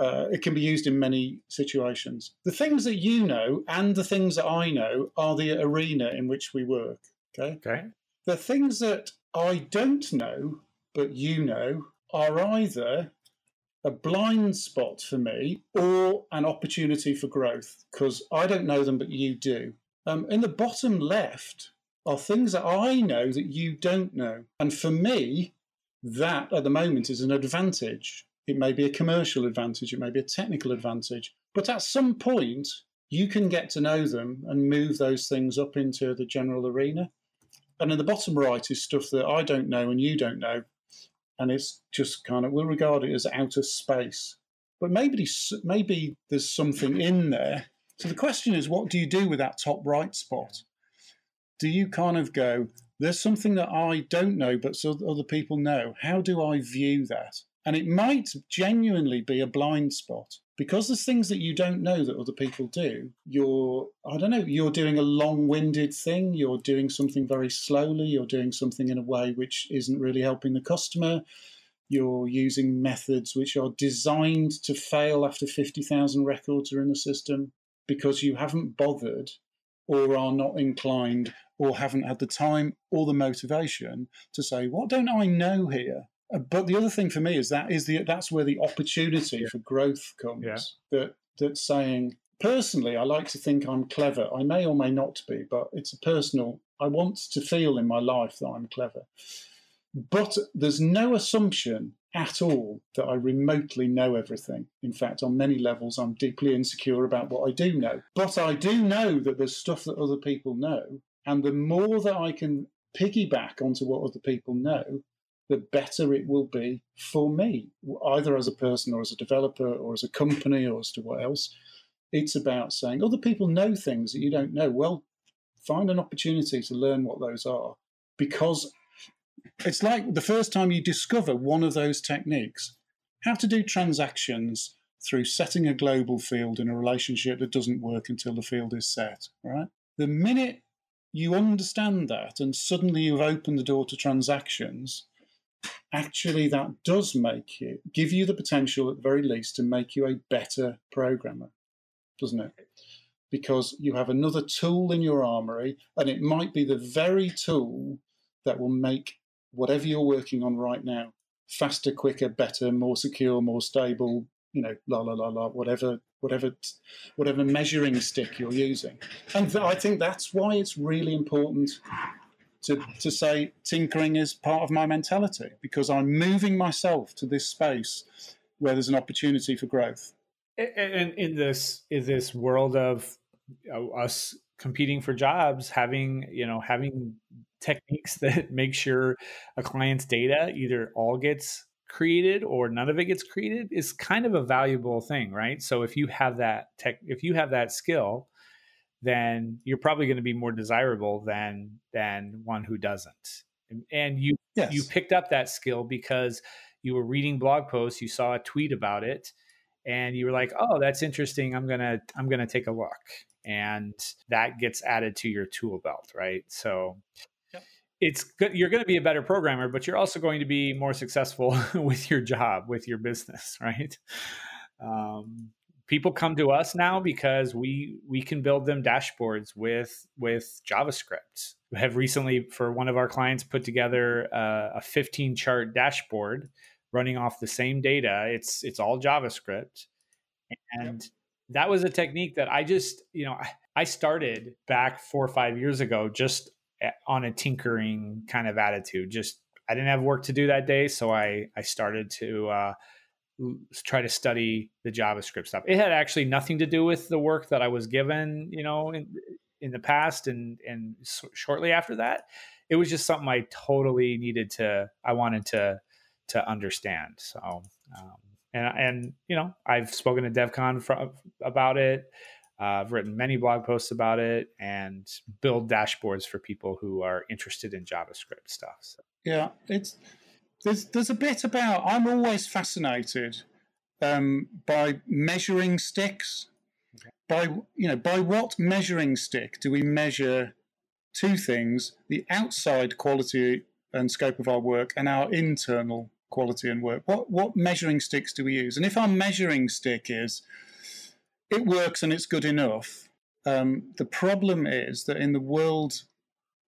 uh, it can be used in many situations. The things that you know and the things that I know are the arena in which we work. Okay. Okay. The things that I don't know but you know are either a blind spot for me or an opportunity for growth because I don't know them but you do. Um, in the bottom left are things that I know that you don't know, and for me, that at the moment is an advantage it may be a commercial advantage, it may be a technical advantage. But at some point, you can get to know them and move those things up into the general arena. And in the bottom right is stuff that I don't know and you don't know. And it's just kind of, we'll regard it as outer space. But maybe, maybe there's something in there. So the question is, what do you do with that top right spot? Do you kind of go, there's something that I don't know, but so other people know. How do I view that? And it might genuinely be a blind spot because there's things that you don't know that other people do. You're, I don't know, you're doing a long winded thing, you're doing something very slowly, you're doing something in a way which isn't really helping the customer. You're using methods which are designed to fail after 50,000 records are in the system because you haven't bothered or are not inclined or haven't had the time or the motivation to say, what don't I know here? But the other thing for me is that is the that's where the opportunity yeah. for growth comes. Yeah. That that saying personally, I like to think I'm clever. I may or may not be, but it's a personal. I want to feel in my life that I'm clever. But there's no assumption at all that I remotely know everything. In fact, on many levels, I'm deeply insecure about what I do know. But I do know that there's stuff that other people know. And the more that I can piggyback onto what other people know, the better it will be for me, either as a person or as a developer or as a company or as to what else. It's about saying other people know things that you don't know. Well, find an opportunity to learn what those are because it's like the first time you discover one of those techniques, how to do transactions through setting a global field in a relationship that doesn't work until the field is set, right? The minute you understand that and suddenly you've opened the door to transactions, actually that does make you give you the potential at the very least to make you a better programmer, doesn't it? Because you have another tool in your armory, and it might be the very tool that will make whatever you're working on right now faster, quicker, better, more secure, more stable, you know, la la la la, whatever, whatever, whatever measuring stick you're using. And I think that's why it's really important to to say tinkering is part of my mentality because I'm moving myself to this space where there's an opportunity for growth. And in this in this world of us competing for jobs, having you know having techniques *laughs* that make sure a client's data either all gets created or none of it gets created is kind of a valuable thing, right? So if you have that tech, if you have that skill, then you're probably going to be more desirable than than one who doesn't. And you yes. you picked up that skill because you were reading blog posts, you saw a tweet about it, and you were like, "Oh, that's interesting. I'm gonna I'm gonna take a look." And that gets added to your tool belt, right? So it's good you're going to be a better programmer but you're also going to be more successful *laughs* with your job with your business *laughs* right um, people come to us now because we we can build them dashboards with with javascript we have recently for one of our clients put together a, a 15 chart dashboard running off the same data it's it's all javascript and yep. that was a technique that i just you know I, started back four or five years ago just on a tinkering kind of attitude. Just I didn't have work to do that day, so I I started to uh, try to study the JavaScript stuff. It had actually nothing to do with the work that I was given, you know, in, in the past and and so shortly after that. It was just something I totally needed to. I wanted to to understand. So. Um, and, and you know I've spoken to DevCon for, about it. Uh, I've written many blog posts about it and build dashboards for people who are interested in JavaScript stuff. So. Yeah, it's there's there's a bit about I'm always fascinated um, by measuring sticks. By you know by what measuring stick do we measure two things: the outside quality and scope of our work, and our internal quality and work. What what measuring sticks do we use? And if our measuring stick is it works and it's good enough. Um, the problem is that in the world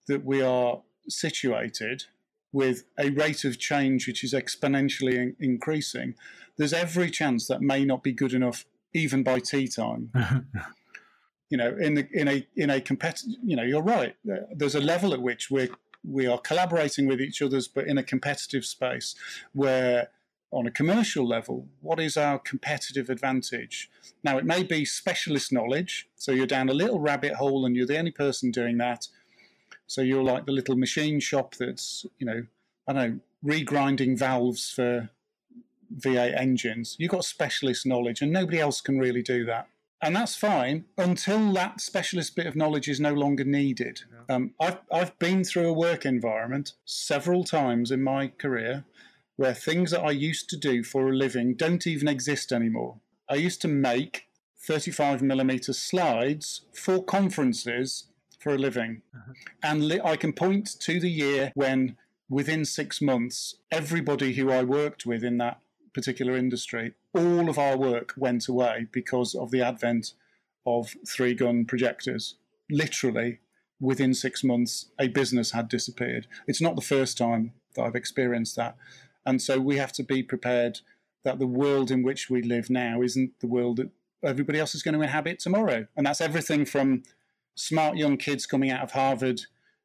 that we are situated, with a rate of change which is exponentially in- increasing, there's every chance that may not be good enough even by tea time. *laughs* you know, in the in a in a competitive, you know, you're right. There's a level at which we're we are collaborating with each other's, but in a competitive space where on a commercial level, what is our competitive advantage? Now, it may be specialist knowledge, so you're down a little rabbit hole and you're the only person doing that. So you're like the little machine shop that's, you know, I don't know, regrinding valves for V8 engines. You've got specialist knowledge and nobody else can really do that. And that's fine until that specialist bit of knowledge is no longer needed. Yeah. Um, I've, I've been through a work environment several times in my career where things that I used to do for a living don't even exist anymore. I used to make 35 millimeter slides for conferences for a living. Uh-huh. And li- I can point to the year when, within six months, everybody who I worked with in that particular industry, all of our work went away because of the advent of three gun projectors. Literally, within six months, a business had disappeared. It's not the first time that I've experienced that. And so we have to be prepared that the world in which we live now isn't the world that everybody else is going to inhabit tomorrow. And that's everything from smart young kids coming out of Harvard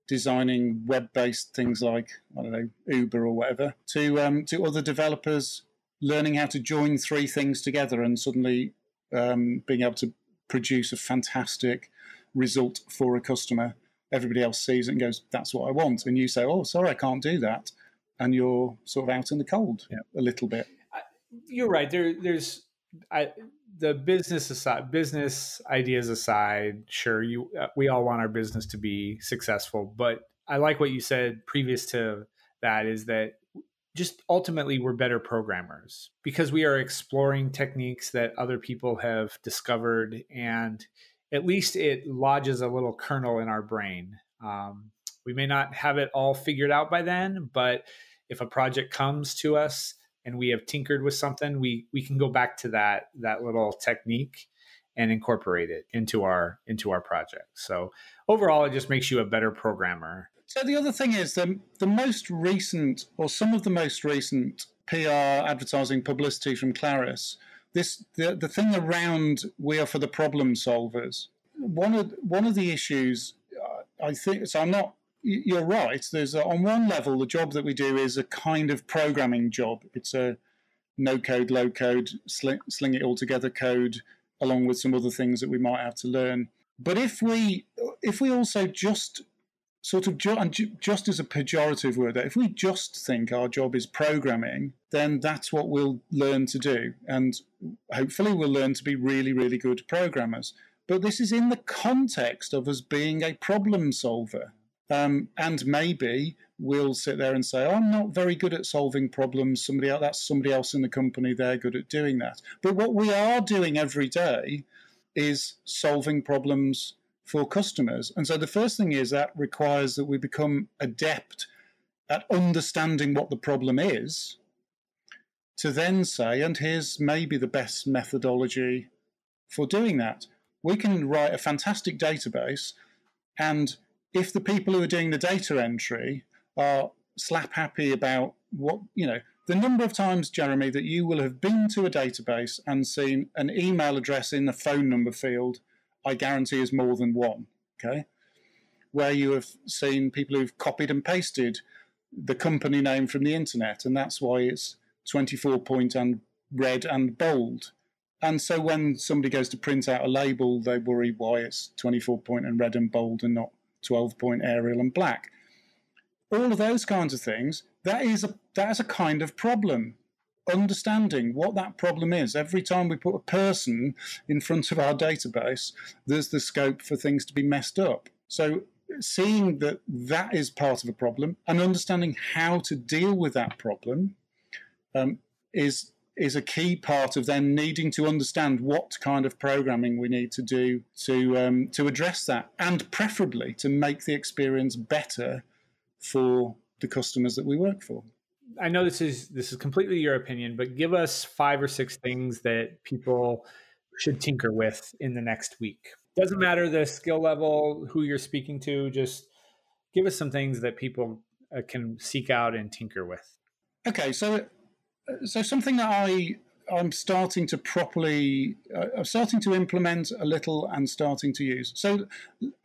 designing web-based things like I don't know Uber or whatever to um, to other developers learning how to join three things together and suddenly um, being able to produce a fantastic result for a customer. Everybody else sees it and goes, "That's what I want," and you say, "Oh, sorry, I can't do that." and you're sort of out in the cold yeah. a little bit. You're right. There, there's I, the business aside, business ideas aside. Sure, you uh, we all want our business to be successful, but I like what you said previous to that. Is that just ultimately we're better programmers because we are exploring techniques that other people have discovered and at least it lodges a little kernel in our brain um, we may not have it all figured out by then but if a project comes to us and we have tinkered with something, we we can go back to that that little technique and incorporate it into our into our project. So overall, it just makes you a better programmer. So the other thing is the the most recent, or some of the most recent PR advertising publicity from Claris. This the the thing around we are for the problem solvers. One of one of the issues uh, I think so. I'm not. You're right. There's a, on one level the job that we do is a kind of programming job. It's a no code, low code, sling, sling it all together code, along with some other things that we might have to learn. But if we if we also just sort of ju- just as a pejorative word, that if we just think our job is programming, then that's what we'll learn to do, and hopefully we'll learn to be really really good programmers. But this is in the context of us being a problem solver. Um, and maybe we'll sit there and say, oh, I'm not very good at solving problems. Somebody else, that's somebody else in the company, they're good at doing that. But what we are doing every day is solving problems for customers. And so the first thing is that requires that we become adept at understanding what the problem is to then say, and here's maybe the best methodology for doing that. We can write a fantastic database, and if the people who are doing the data entry are slap happy about what, you know, the number of times, Jeremy, that you will have been to a database and seen an email address in the phone number field, I guarantee is more than one. Okay. Where you have seen people who've copied and pasted the company name from the internet, and that's why it's 24 point and red and bold. And so when somebody goes to print out a label, they worry why it's 24 point and red and bold and not 12 point Arial and black. All of those kinds of things, that is a that is a kind of problem. Understanding what that problem is. Every time we put a person in front of our database, there's the scope for things to be messed up. So seeing that that is part of a problem and understanding how to deal with that problem um, is is a key part of then needing to understand what kind of programming we need to do to um, to address that, and preferably to make the experience better for the customers that we work for. I know this is this is completely your opinion, but give us five or six things that people should tinker with in the next week. Doesn't matter the skill level, who you're speaking to, just give us some things that people uh, can seek out and tinker with. Okay, so so something that I I'm starting to properly uh, I'm starting to implement a little and starting to use. So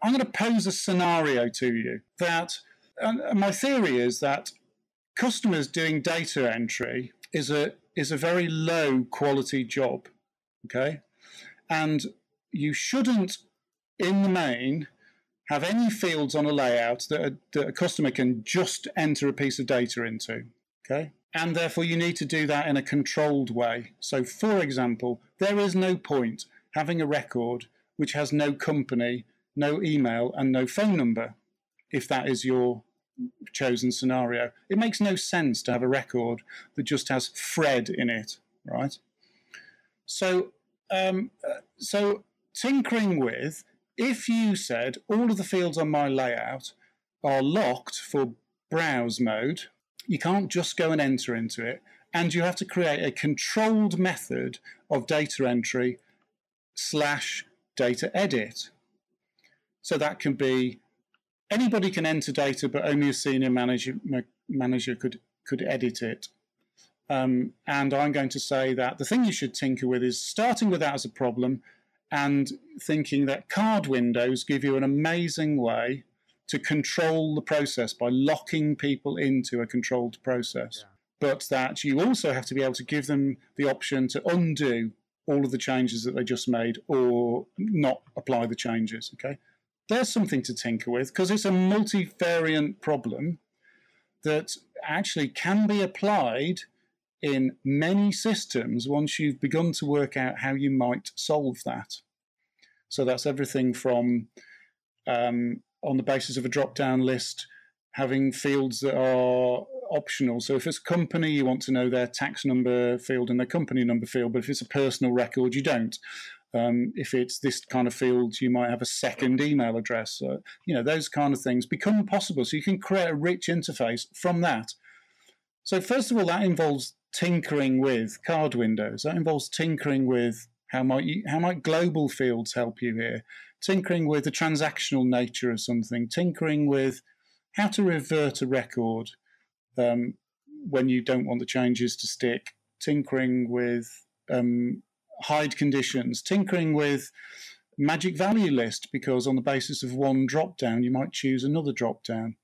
I'm going to pose a scenario to you that and my theory is that customers doing data entry is a is a very low quality job. Okay, and you shouldn't, in the main, have any fields on a layout that a, that a customer can just enter a piece of data into. Okay, and therefore you need to do that in a controlled way. So, for example, there is no point having a record which has no company, no email, and no phone number if that is your chosen scenario. It makes no sense to have a record that just has Fred in it, right? So, um, uh, so tinkering with, if you said all of the fields on my layout are locked for browse mode, you can't just go and enter into it, and you have to create a controlled method of data entry slash data edit. So that can be anybody can enter data, but only a senior manager manager could could edit it. Um, and I'm going to say that the thing you should tinker with is starting with that as a problem and thinking that card windows give you an amazing way to control the process by locking people into a controlled process. Yeah. But that you also have to be able to give them the option to undo all of the changes that they just made or not apply the changes. Okay there's something to tinker with because it's a multivariant problem that actually can be applied in many systems once you've begun to work out how you might solve that. So that's everything from um, on the basis of a drop down list, having fields that are optional. So if it's a company, you want to know their tax number field and their company number field, but if it's a personal record, you don't. Um, if it's this kind of field, you might have a second email address. Uh, you know, those kind of things become possible. So you can create a rich interface from that. So first of all, that involves tinkering with card windows. That involves tinkering with how might you, how might global fields help you here? Tinkering with the transactional nature of something. Tinkering with how to revert a record um, when you don't want the changes to stick, tinkering with um, hide conditions, tinkering with magic value list because on the basis of one drop down, you might choose another drop down.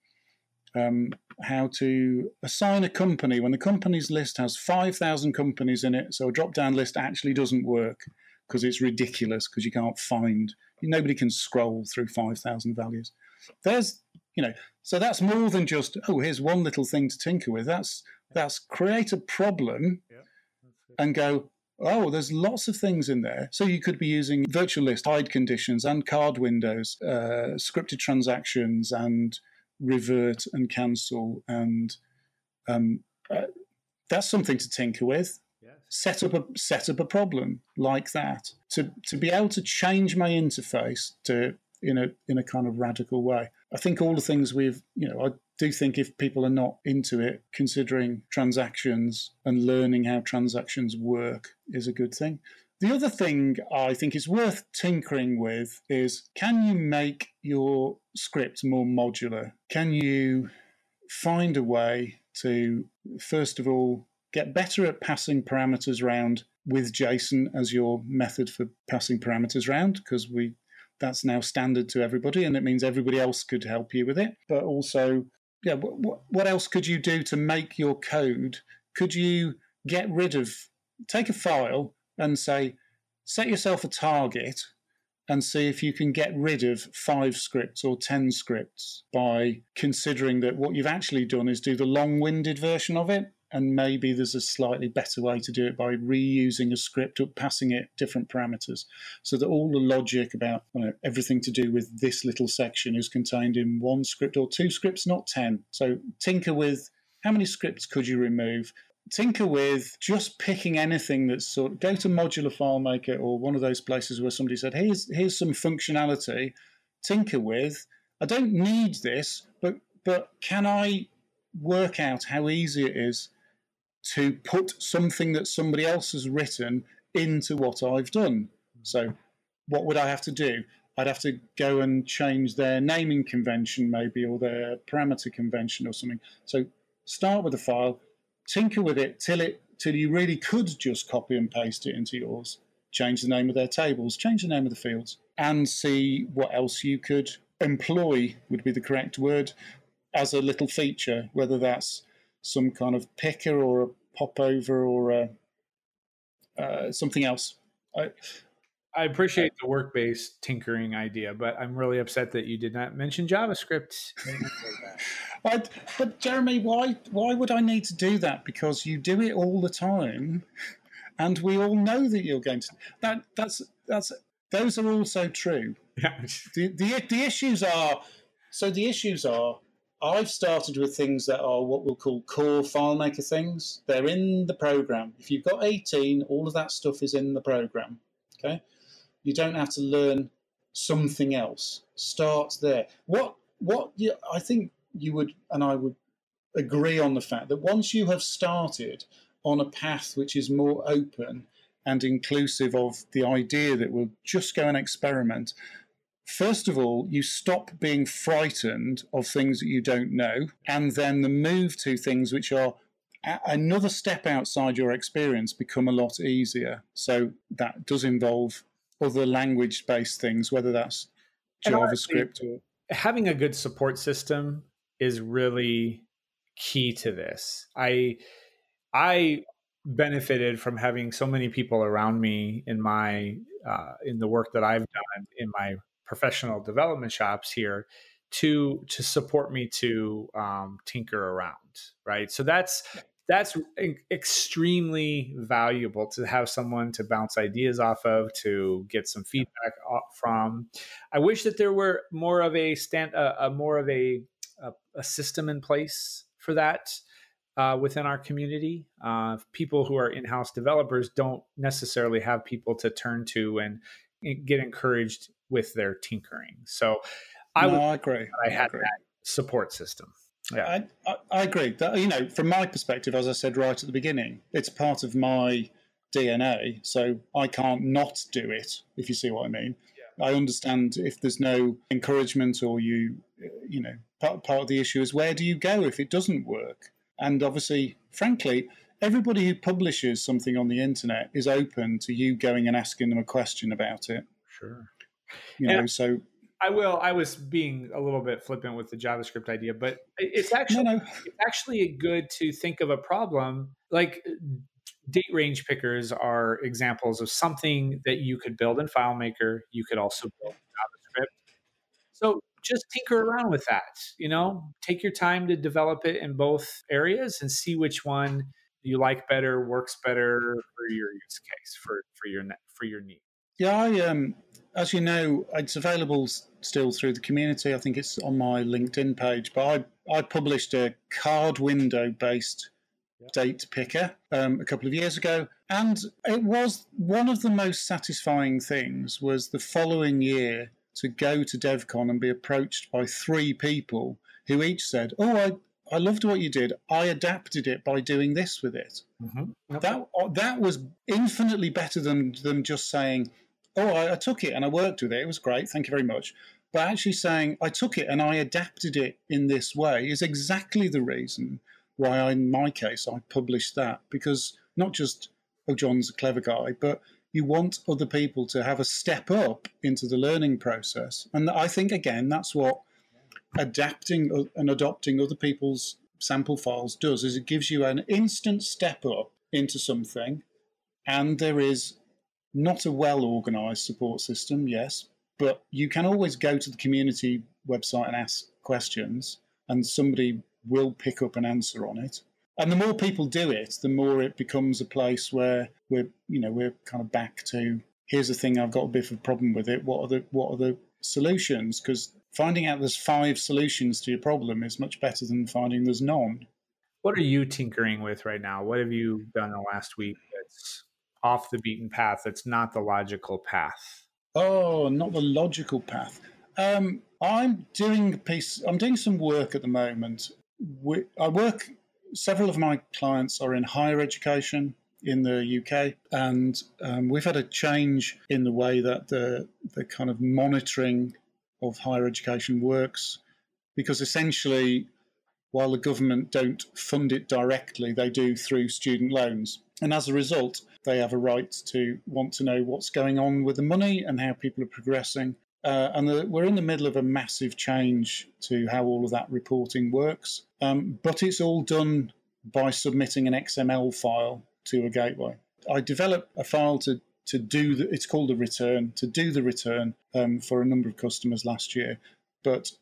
Um, how to assign a company when the company's list has 5,000 companies in it, so a drop down list actually doesn't work because it's ridiculous because you can't find, nobody can scroll through 5,000 values. There's, you know, so that's more than just, oh, here's one little thing to tinker with. That's, that's create a problem yeah, and go, Oh, there's lots of things in there. So you could be using virtual list, hide conditions, and card windows, uh, scripted transactions, and revert and cancel, and um, uh, that's something to tinker with. Set up a set up a problem like that to to be able to change my interface to in a in a kind of radical way. I think all the things we've you know I do think if people are not into it, considering transactions and learning how transactions work is a good thing. The other thing I think is worth tinkering with is can you make your script more modular? Can you find a way to, first of all, get better at passing parameters around with JSON as your method for passing parameters around? Because we that's now standard to everybody and it means everybody else could help you with it but also yeah, what, what else could you do to make your code? Could you get rid of, take a file and say, set yourself a target and see if you can get rid of five scripts or 10 scripts by considering that what you've actually done is do the long winded version of it and maybe there's a slightly better way to do it by reusing a script or passing it different parameters. So that all the logic about know, everything to do with this little section is contained in one script or two scripts not 10 so tinker with how many scripts could you remove? Tinker with just picking anything that's sort of, go to modular FileMaker or one of those places where somebody said here's here's some functionality. Tinker with i don't need this but but can i work out how easy it is to put something that somebody else has written into what I've done. So, what would I have to do? I'd have to go and change their naming convention, maybe, or their parameter convention, or something. So, start with a file, tinker with it till it till you really could just copy and paste it into yours. Change the name of their tables, change the name of the fields, and see what else you could employ would be the correct word as a little feature, whether that's some kind of picker or a popover or a, uh, something else. I, I appreciate the work based tinkering idea, but I'm really upset that you did not mention JavaScript. *laughs* I, but Jeremy, why why would I need to do that? Because you do it all the time, and we all know that you're going to. That that's that's those are also true. *laughs* Yeah. The, the the issues are so the issues are I've started with things that are what we'll call core FileMaker things. They're in the program. If you've got 18, all of that stuff is in the program. Okay, you don't have to learn something else. Start there. What what you, I think you would and I would agree on the fact that once you have started on a path which is more open and inclusive of the idea that we'll just go and experiment First of all, you stop being frightened of things that you don't know, and then the move to things which are another step outside your experience become a lot easier. So that does involve other language based things, whether that's JavaScript or having a good support system is really key to this. I I benefited from having so many people around me in my uh, in the work that I've done in my professional development shops here to to support me to um, tinker around right? So that's that's extremely valuable to have someone to bounce ideas off of to get some feedback from. I wish that there were more of a stand a, a more of a, a, a system in place for that uh, within our community. Uh, people who are in-house developers don't necessarily have people to turn to and get encouraged with their tinkering. So I no, would I agree. I had I that support system. Yeah, I, I, agree. That, you know, from my perspective, as I said right at the beginning, it's part of my DNA, so I can't not do it. If you see what I mean. I understand if there's no encouragement or you, you know, part, part of the issue is where do you go if it doesn't work? And obviously, frankly, everybody who publishes something on the internet is open to you going and asking them a question about it. Sure. You know, so I will. I was being a little bit flippant with the JavaScript idea, but it's actually no, no. it's actually good to think of a problem like date range pickers are examples of something that you could build in FileMaker. You could also build in JavaScript. So just tinker around with that. You know, take your time to develop it in both areas and see which one you like better, works better for your use case for for your for your need. Yeah, I um, as you know, it's available still through the community. I think it's on my LinkedIn page, but I I published a card window based date picker um, a couple of years ago, and it was one of the most satisfying things was the following year to go to DevCon and be approached by three people who each said, "Oh, I." I loved what you did. I adapted it by doing this with it. Mm-hmm. Okay. That that was infinitely better than than just saying, "Oh, I, I took it and I worked with it. It was great. Thank you very much." But actually saying, "I took it and I adapted it in this way" is exactly the reason why, I, in my case, I published that because not just oh John's a clever guy, but you want other people to have a step up into the learning process, and I think again that's what adapting and adopting other people's sample files does is it gives you an instant step up into something and there is not a well organized support system yes but you can always go to the community website and ask questions and somebody will pick up an answer on it. And the more people do it, the more it becomes a place where we're, you know, we're kind of back to here's the thing I've got a bit of a problem with it. What are the what are the solutions? Because finding out there's five solutions to your problem is much better than finding there's none. What are you tinkering with right now? What have you done the last week that's off the beaten path? That's not the logical path. Oh, not the logical path. Um, I'm doing a piece. I'm doing some work at the moment we, I work, several of my clients are in higher education in the UK, and um, we've had a change in the way that the, the kind of monitoring of higher education works, because essentially, while the government don't fund it directly, they do through student loans. And as a result, they have a right to want to know what's going on with the money and how people are progressing. Uh, and the, we're in the middle of a massive change to how all of that reporting works. Um, but it's all done by submitting an XML file to a gateway. I developed a file to to do the, it's called a return to do the return um, for a number of customers last year. But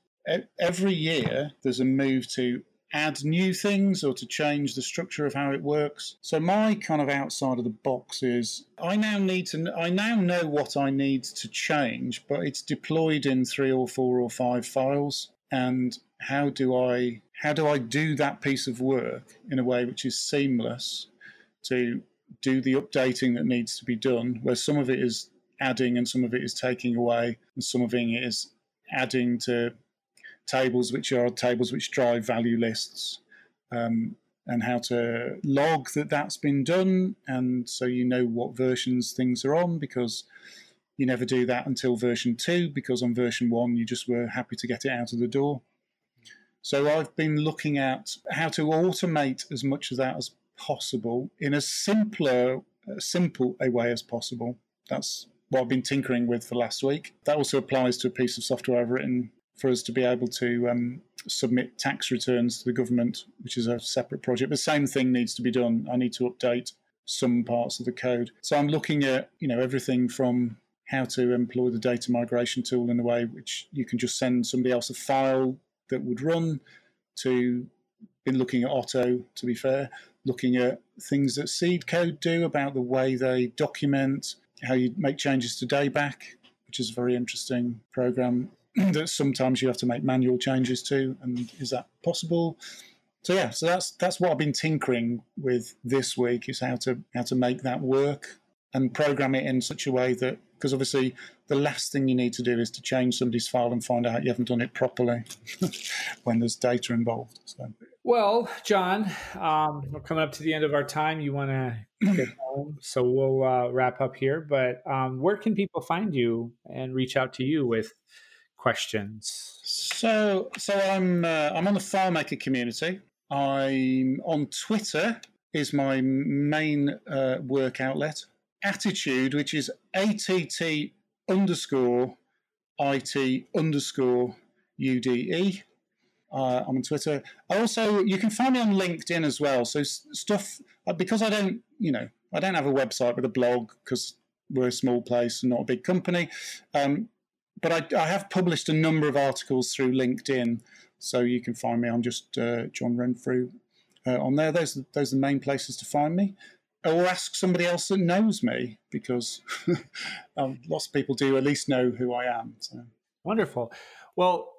every year there's a move to add new things or to change the structure of how it works. So my kind of outside of the box is I now need to I now know what I need to change, but it's deployed in three or four or five files and how do I how do I do that piece of work in a way which is seamless to do the updating that needs to be done where some of it is adding and some of it is taking away and some of it is adding to tables, which are tables which drive value lists, um, and how to log that that's been done, and so you know what versions things are on because you never do that until version two because on version one you just were happy to get it out of the door. So I've been looking at how to automate as much of that as possible in as simpler, simple a way as possible. That's what I've been tinkering with for last week. That also applies to a piece of software I've written for us to be able to um, submit tax returns to the government, which is a separate project. The same thing needs to be done. I need to update some parts of the code. So I'm looking at you know everything from how to employ the data migration tool in a way which you can just send somebody else a file that would run to been looking at Otto to be fair looking at things that SeedCode do about the way they document how you make changes to DayBack which is a very interesting program *clears throat* that sometimes you have to make manual changes to, and is that possible? So yeah, so that's that's what I've been tinkering with this week is how to how to make that work and program it in such a way that because obviously the last thing you need to do is to change somebody's file and find out you haven't done it properly *laughs* when there's data involved. So. Well, John, um, we're coming up to the end of our time. You want *clears throat* to get home, so we'll uh, wrap up here. But um, where can people find you and reach out to you with questions? So, so I'm uh, I'm on the FileMaker community. I'm on Twitter is my main uh, work outlet. Attitude, which is att underscore it underscore ude. Uh, I'm on Twitter. Also you can find me on LinkedIn as well. So stuff uh, because I don't you know I don't have a website with a blog because we're a small place and not a big company. Um, but I, I, have published a number of articles through LinkedIn, so you can find me. I'm just uh, John Renfrew uh, on there. Those those are the main places to find me, or ask somebody else that knows me because *laughs* um, lots of people do at least know who I am. So. Wonderful. Well,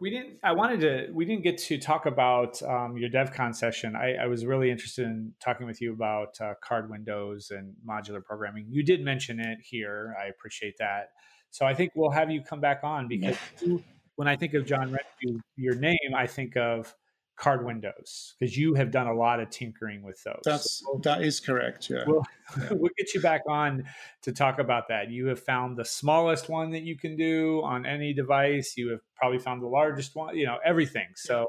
we didn't. I wanted to. We didn't get to talk about um, your DevCon session. I, I, was really interested in talking with you about uh, card windows and modular programming. You did mention it here. I appreciate that. So I think we'll have you come back on because you, when I think of John Renfrew, your name, I think of card windows because you have done a lot of tinkering with those. That's so that is correct. Yeah. We'll, yeah. *laughs* we'll get you back on to talk about that. You have found the smallest one that you can do on any device. You have probably found the largest one. You know everything. So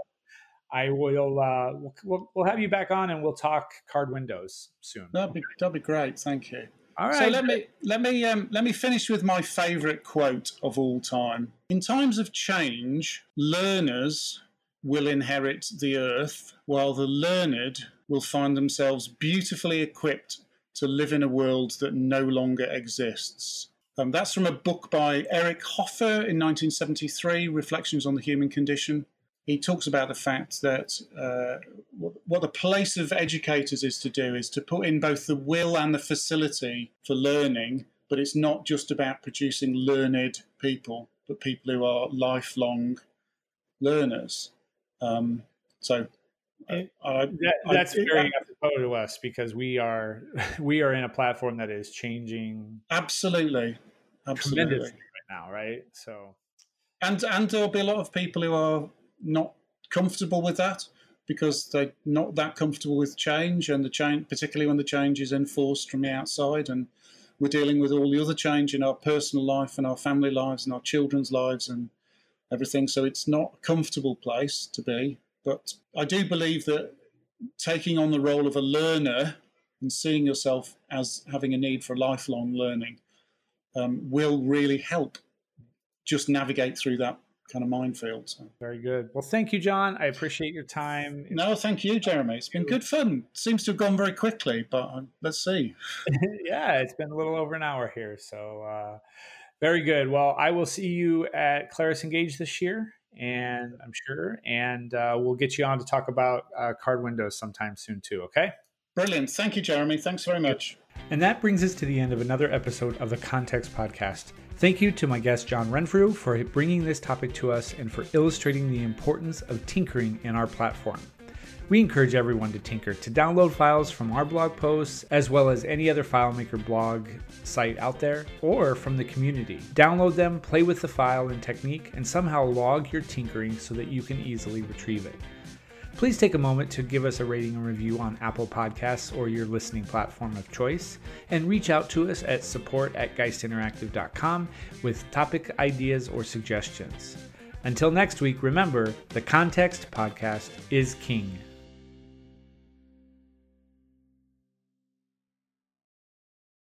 I will. Uh, we'll, we'll have you back on and we'll talk card windows soon. That'd be that'd be great. Thank you. All right. So let me let me um, let me finish with my favourite quote of all time. In times of change, learners will inherit the earth, while the learned will find themselves beautifully equipped to live in a world that no longer exists. Um, that's from a book by Eric Hoffer in 1973, Reflections on the Human Condition. He talks about the fact that uh, what the place of educators is to do is to put in both the will and the facility for learning, but it's not just about producing learned people, but people who are lifelong learners. Um, so I, that, that's I, very apropos to us because we are *laughs* we are in a platform that is changing absolutely, absolutely right now, right? So, and and there'll be a lot of people who are not comfortable with that because they're not that comfortable with change, and the change, particularly when the change is enforced from the outside, and we're dealing with all the other change in our personal life and our family lives and our children's lives and everything. So it's not a comfortable place to be. But I do believe that taking on the role of a learner and seeing yourself as having a need for lifelong learning um, will really help just navigate through that kind of minefield. So. Very good. Well, thank you, John. I appreciate your time. No, thank you, Jeremy. It's been good fun. Seems to have gone very quickly, but uh, let's see. *laughs* yeah, it's been a little over an hour here. So, uh, very good. Well, I will see you at Claris Engage this year, and I'm sure, and uh, we'll get you on to talk about uh, card windows sometime soon too. Okay. Brilliant. Thank you, Jeremy. Thanks very much. And that brings us to the end of another episode of the Context Podcast. Thank you to my guest John Renfrew for bringing this topic to us and for illustrating the importance of tinkering in our platform. We encourage everyone to tinker, to download files from our blog posts, as well as any other FileMaker blog site out there, or from the community. Download them, play with the file and technique, and somehow log your tinkering so that you can easily retrieve it. Please take a moment to give us a rating and review on Apple Podcasts or your listening platform of choice, and reach out to us at support at geistinteractive.com with topic ideas or suggestions. Until next week, remember the Context Podcast is king.